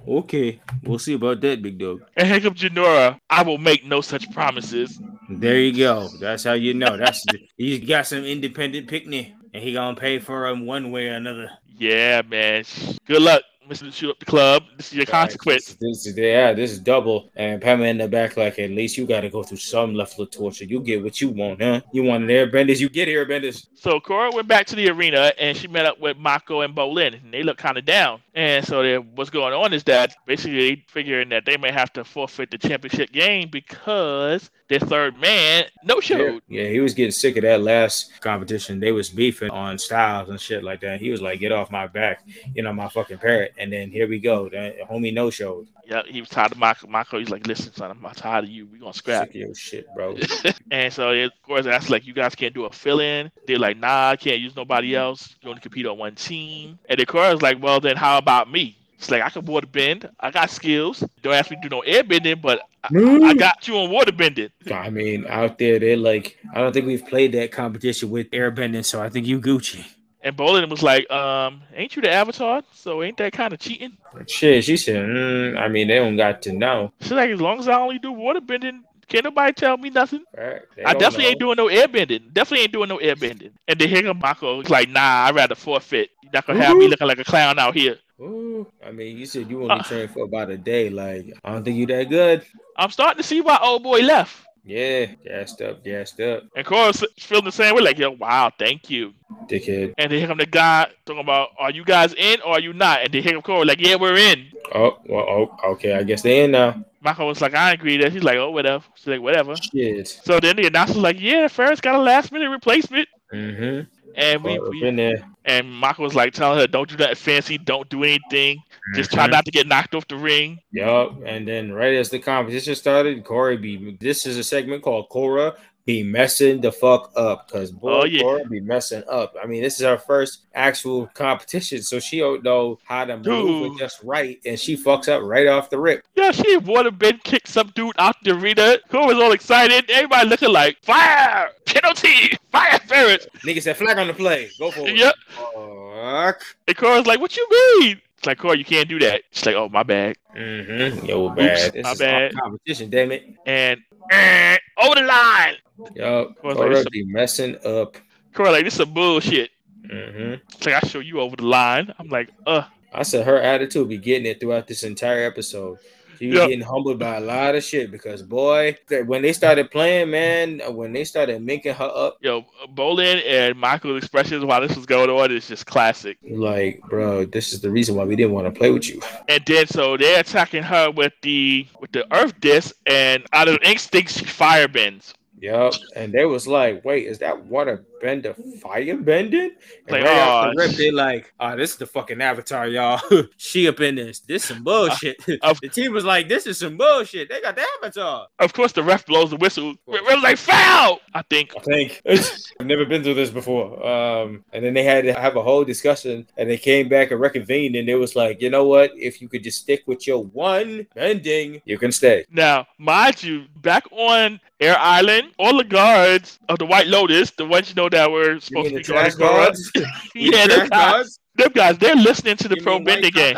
okay, we'll see about that, big dog. And here comes Jinora. I will make no such promises. There you go. That's how you know. That's he's got some independent picnic, and he gonna pay for him one way or another. Yeah, man. Good luck, Mr. Shoot Up the Club. This is your consequence. This is yeah, this is double. And Pamela in the back, like at least you got to go through some level of torture. You get what you want, huh? You want an airbenders, you get airbenders. So Korra went back to the arena and she met up with Mako and Bolin, and they look kind of down. And so they, what's going on is that basically figuring that they may have to forfeit the championship game because their third man no Yeah, showed. yeah, he was getting sick of that last competition. They was beefing on styles and shit like that. He was like, "Get off my back," you know, my fucking parrot. And then here we go. The homie no showed. Yeah, he was tired of Mako. Mako, he's like, "Listen, son, I'm tired of you. We gonna scrap." Sick your shit, bro. and so of course that's like you guys can't do a fill in. They're like, nah, I can't use nobody else. You only compete on one team. And the Korra's like, well then how about me? It's like I can water bend. I got skills. Don't ask me to do no air bending, but I, I got you on water bending. I mean, out there, they're like, I don't think we've played that competition with air bending, so I think you Gucci. And Bolin was like, um, ain't you the avatar? So ain't that kind of cheating? Shit, she said, mm, I mean, they don't got to know. She's like, as long as I only do water bending, can't nobody tell me nothing. Right? I definitely know. ain't doing no air bending. Definitely ain't doing no air bending. And then here comes Mako. Like, nah, I'd rather forfeit. You're not gonna have me looking like a clown out here. Ooh, I mean, you said you only Uh. trained for about a day. Like, I don't think you're that good. I'm starting to see why old boy left. Yeah, gassed up, gassed up, And Korra's feeling the same way, like, yo, wow, thank you. dickhead. And then here come the guy talking about, are you guys in or are you not? And then here come Korra, like, yeah, we're in. Oh, well, oh, okay. I guess they're in now. Michael was like, I agree that. He's like, oh, whatever. She's like, whatever. Shit. So then the announcer's like, yeah, Ferrets got a last minute replacement. Mm-hmm. And we, we been there. And Michael was like telling her, don't do that fancy, don't do anything. Just try Mhm. not to get knocked off the ring. Yup. And then right as the competition started, Corey be this is a segment called Korra be messing the fuck up because boy, Oh, yeah. Korra be messing up. I mean, this is her first actual competition, so she don't know how to move Dude. just right, and she fucks up right off the rip. Yeah, she would have been kicked some dude out the arena. Korra was all excited. Everybody looking like, fire! Penalty! Fire Ferrets! Nigga said flag on the play. Go for it. Yep. Fuck. And Korra's like, what you mean? It's like, Korra, you can't do that. She's like, oh, my bad. Mm-hmm. Yo, bad. This my bad. competition, damn it. And eh, over the line. Yo, Korra's like, Korra this a- be messing up. Korra like, this is bullshit. Mm-hmm. It's like, I show you over the line. I'm like, uh. I said her attitude be getting it throughout this entire episode. She was getting humbled by a lot of shit because boy, when they started playing, man, when they started minking her up, Yo, Bolin and Michael's expressions while this was going on is just classic. like, bro, this is the reason why we didn't want to play with you. And then so they're attacking her with the with the earth disc, and out of instinct she fire bends. Yup. And they was like, wait, is that water bender fire bending? And Like, right off the rip, they like, oh, this is the fucking avatar, y'all. she up in this. This some bullshit. of- the team was like, this is some bullshit. They got the avatar. Of course, the ref blows the whistle. It was like foul. I think. I think I've never been through this before. Um, and then they had to have a whole discussion, and they came back and reconvened, and it was like, you know what? If you could just stick with your one bending, you can stay. Now, mind you, back on Air Island, all the guards of the White Lotus, the ones you know that were supposed to be guarding Korra, guards? Yeah, them guys, them guys, they're listening to the You pro bending game.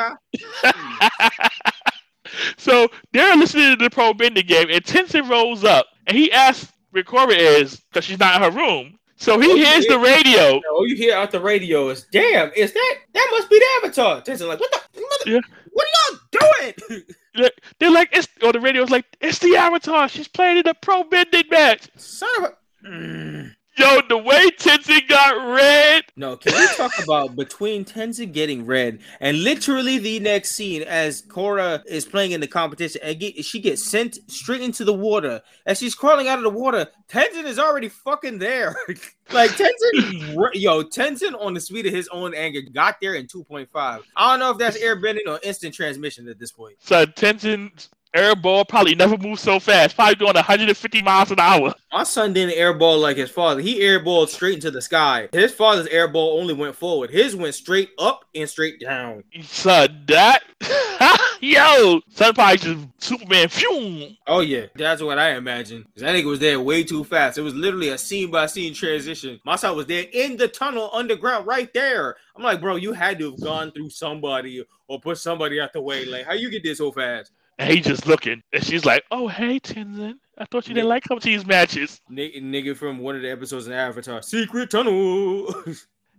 so they're listening to the pro bending game, and Tenzin rolls up and he asks where Korra is because she's not in her room. So he hears yeah. the radio. All you hear out the radio is, "Damn, is that that must be the avatar?" Tension like, "What the? What, the- Yeah. what are y'all doing?" They're like, it's or the radio's like, it's the Avatar. She's playing in a pro bending match. Son of a. Mm. Yo, the way Tenzin got red. No, can we talk about between Tenzin getting red and literally the next scene as Korra is playing in the competition and get, she gets sent straight into the water. As she's crawling out of the water, Tenzin is already fucking there. like Tenzin, yo, Tenzin on the speed of his own anger got there in 2.5. I don't know if that's airbending or instant transmission at this point. So Tenzin's airball probably never moved so fast. Probably going 150 miles an hour. My son didn't airball like his father. He airballed straight into the sky. His father's airball only went forward. His went straight up and straight down. Son, that yo, son probably just Superman. Phew. Oh yeah, that's what I imagine. That nigga was there way too fast. It was literally a scene by scene transition. My son was there in the tunnel underground, right there. I'm like, bro, you had to have gone through somebody or put somebody out the way. Like, how you get there so fast? And he just looking, and she's like, "Oh, hey, Tenzin. I thought you didn't like coming to these matches." Nigga, nigga from one of the episodes in Avatar, Secret Tunnel.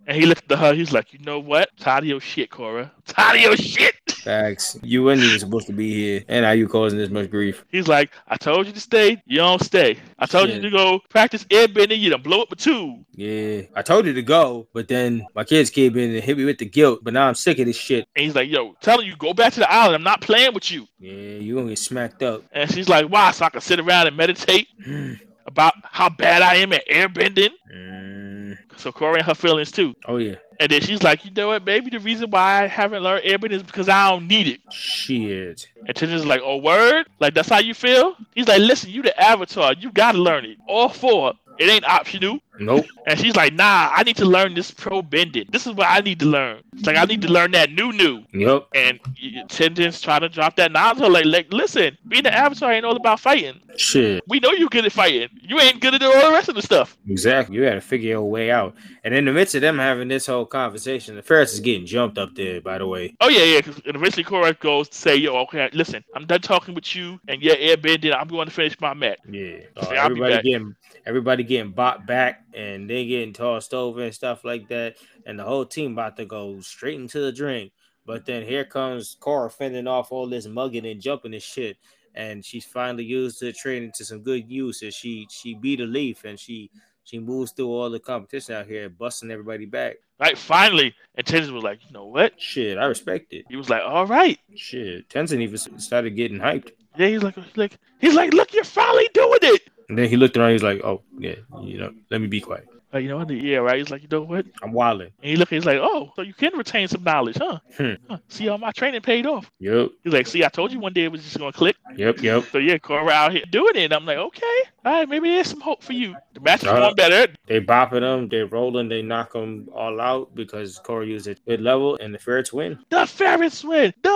And he looked at her. He's like, "You know what? Tired of your shit, Korra. Tired of your shit." Facts. You weren't even supposed to be here, and now you causing this much grief. He's like, "I told you to stay. You don't stay. I told Shit. you to go practice airbending. You done blow up a tube." Yeah, I told you to go, but then my kids came in and hit me with the guilt. But now I'm sick of this shit. And he's like, "Yo, telling you go back to the island. I'm not playing with you." Yeah, you gonna get smacked up. And she's like, "Why? So I can sit around and meditate about how bad I am at airbending." Mm, So Korra and her feelings too. oh yeah, And then she's like, "You know what? Maybe the reason why I haven't learned airbending is because I don't need it." shit. And Tenzin's like, oh, word? Like, that's how you feel? He's like, listen, you the avatar. You got to learn it. All four. It ain't optional. Nope. And she's like, nah, I need to learn this pro bending. This is what I need to learn. It's like, I need to learn that new new. Yep. And Tenzin's trying to drop that knowledge. Like, like, listen, being an avatar ain't all about fighting. Shit. We know you good at fighting. You ain't good at all the rest of the stuff. Exactly. You got to figure your way out. And in the midst of them having this whole conversation, the Ferrets is getting jumped up there. By the way. Oh, yeah, yeah. 'cause- eventually Korra goes to say, yo, okay, listen, I'm done talking with you and your airbending. I'm going to finish my match. Yeah. Uh, everybody getting everybody getting bought back and they getting tossed over and stuff like that. And the whole team about to go straight into the drink. But then here comes Korra fending off all this mugging and jumping and shit. And she's finally used her training to some good use. And she she beat a leaf and she she moves through all the competition out here, busting everybody back. Right? Finally. And Tenzin was like, you know what? Shit, I respect it. He was like, all right. Shit, Tenzin even started getting hyped. Yeah, he's like, like, he's like, look, you're finally doing it. And then he looked around. He's like, "Oh yeah, you know, let me be quiet. Like, you know, what? yeah, right. He's like, you know what? I'm wilding." And he look, he's like, oh, so you can retain some knowledge, huh? Hmm. Huh, See how my training paid off. Yep, He's like, see, I told you one day it was just gonna click. yep, yep. So yeah, Korra out here doing it. And I'm like, okay, all right, maybe there's some hope for you. The match is Uh, going better. They bopping them, they rolling, they knock them all out because Corey used it good level, and the Ferrets win. The Ferrets win. The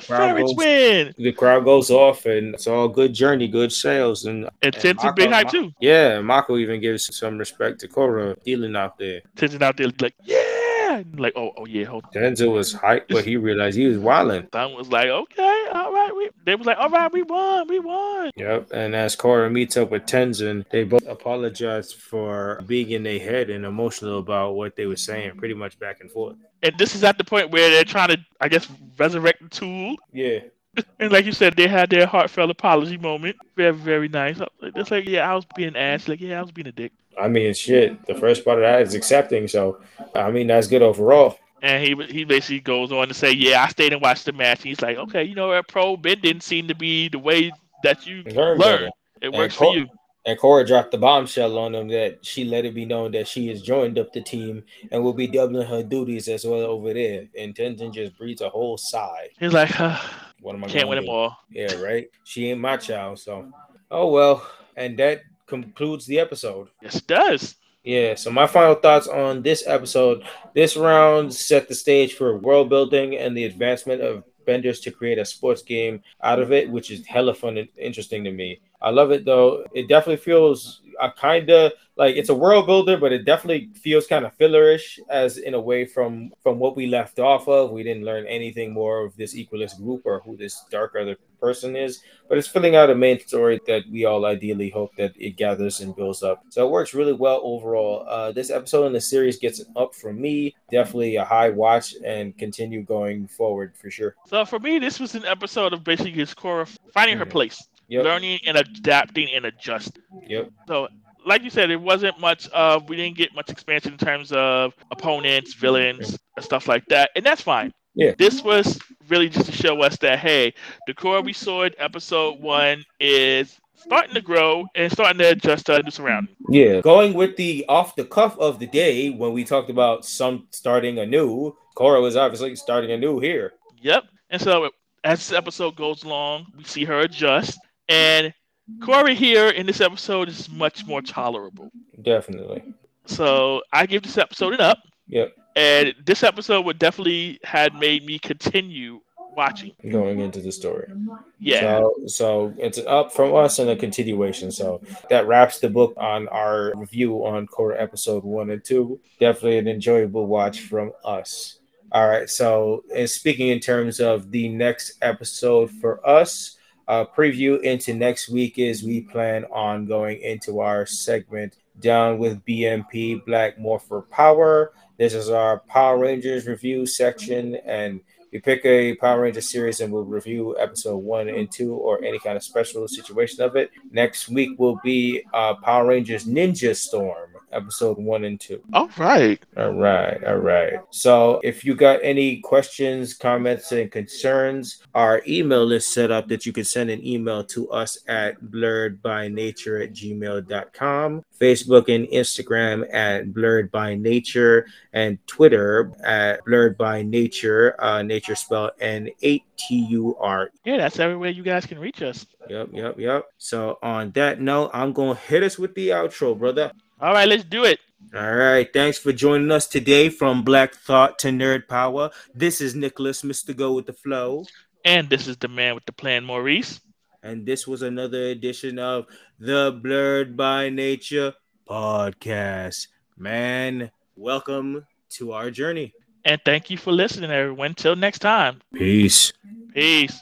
Ferrets win. The crowd goes off, and it's all good journey, good sales, and And And Tenzin big hype too. yeah, Mako even gives some respect to Korra dealing out there. Tenzin out there like, yeah. Like, oh, oh yeah, hold on. Denzel was hyped, but he realized he was wilding. Son was like, okay, all right. We, they was like, all right, we won, we won. Yep, and as Korra meets up with Tenzin, they both apologize for being in their head and emotional about what they were saying, pretty much back and forth. And this is at the point where they're trying to, I guess, resurrect the tool. Yeah, And like you said, they had their heartfelt apology moment. Very, very nice. It's like, yeah, I was being ass. Like, yeah, I was being a dick. I mean, shit. The first part of that is accepting, so I mean that's good overall. And he he basically goes on to say, yeah, I stayed and watched the match. And He's like, okay, you know, what, pro bend didn't seem to be the way that you Learn learn. It works Cor- for you. And Korra dropped the bombshell on them that she let it be known that she has joined up the team and will be doubling her duties as well over there. And Tenzin just breathes a whole sigh. He's like, uh, What am I can't win do? them all. Yeah, right. She ain't my child, so oh well. And that concludes the episode. Yes, it does. Yeah, so my final thoughts on this episode. This round set the stage for world building and the advancement of Benders to create a sports game out of it, which is hella fun and interesting to me. I love it though. It definitely feels a kind of like it's a world builder, but it definitely feels kind of fillerish as in a way from from what we left off of. We didn't learn anything more of this Equalist group or who this dark other person is, but it's filling out a main story that we all ideally hope that it gathers and builds up. So it works really well overall. Uh, this episode in the series gets an up from me. Definitely a high watch and continue going forward for sure. So for me, this was an episode of basically his Korra finding her Mhm. place, Yep. learning and adapting and adjusting. Yep. So, like you said, it wasn't much of. We didn't get much expansion in terms of opponents, villains, and stuff like that, and that's fine. Yeah. This was really just to show us that hey, the core we saw in episode one is starting to grow and starting to adjust to new surroundings. Yeah. Going with the off the cuff of the day when we talked about some starting anew, Korra was obviously starting anew here. Yep. And so as this episode goes along, we see her adjust. And Corey here in this episode is much more tolerable. Definitely. So I give this episode an up. Yep. And this episode would definitely had made me continue watching. Going into the story. Yeah. So, so it's up from us and a continuation. So that wraps the book on our review on core episode one and two. Definitely an enjoyable watch from us. All right. So, and speaking in terms of the next episode for us, uh, preview into next week is we plan on going into our segment down with BMP Black Morpher Power. This is our Power Rangers review section, and we pick a Power Ranger series and we'll review episode one and two or any kind of special situation of it. Next week will be uh, Power Rangers Ninja Storm episode one and two. All right. All right. All right. So if you got any questions, comments, and concerns, our email is set up that you can send an email to us at blurredbynature at gmail.com, Facebook and Instagram at blurred by nature, and Twitter at blurred by nature, uh, nature spelled N 8 T U R. Yeah, that's everywhere you guys can reach us. Yep, yep, yep. So on that note, I'm going to hit us with the outro, brother. All right, let's do it. All right. Thanks for joining us today from Black Thought to Nerd Power. This is Nicholas, Mr. Go with the Flow. And this is the man with the plan, Maurice. And this was another edition of the Blurred by Nature podcast. Man, welcome to our journey. And thank you for listening, everyone. Till next time. Peace. Peace.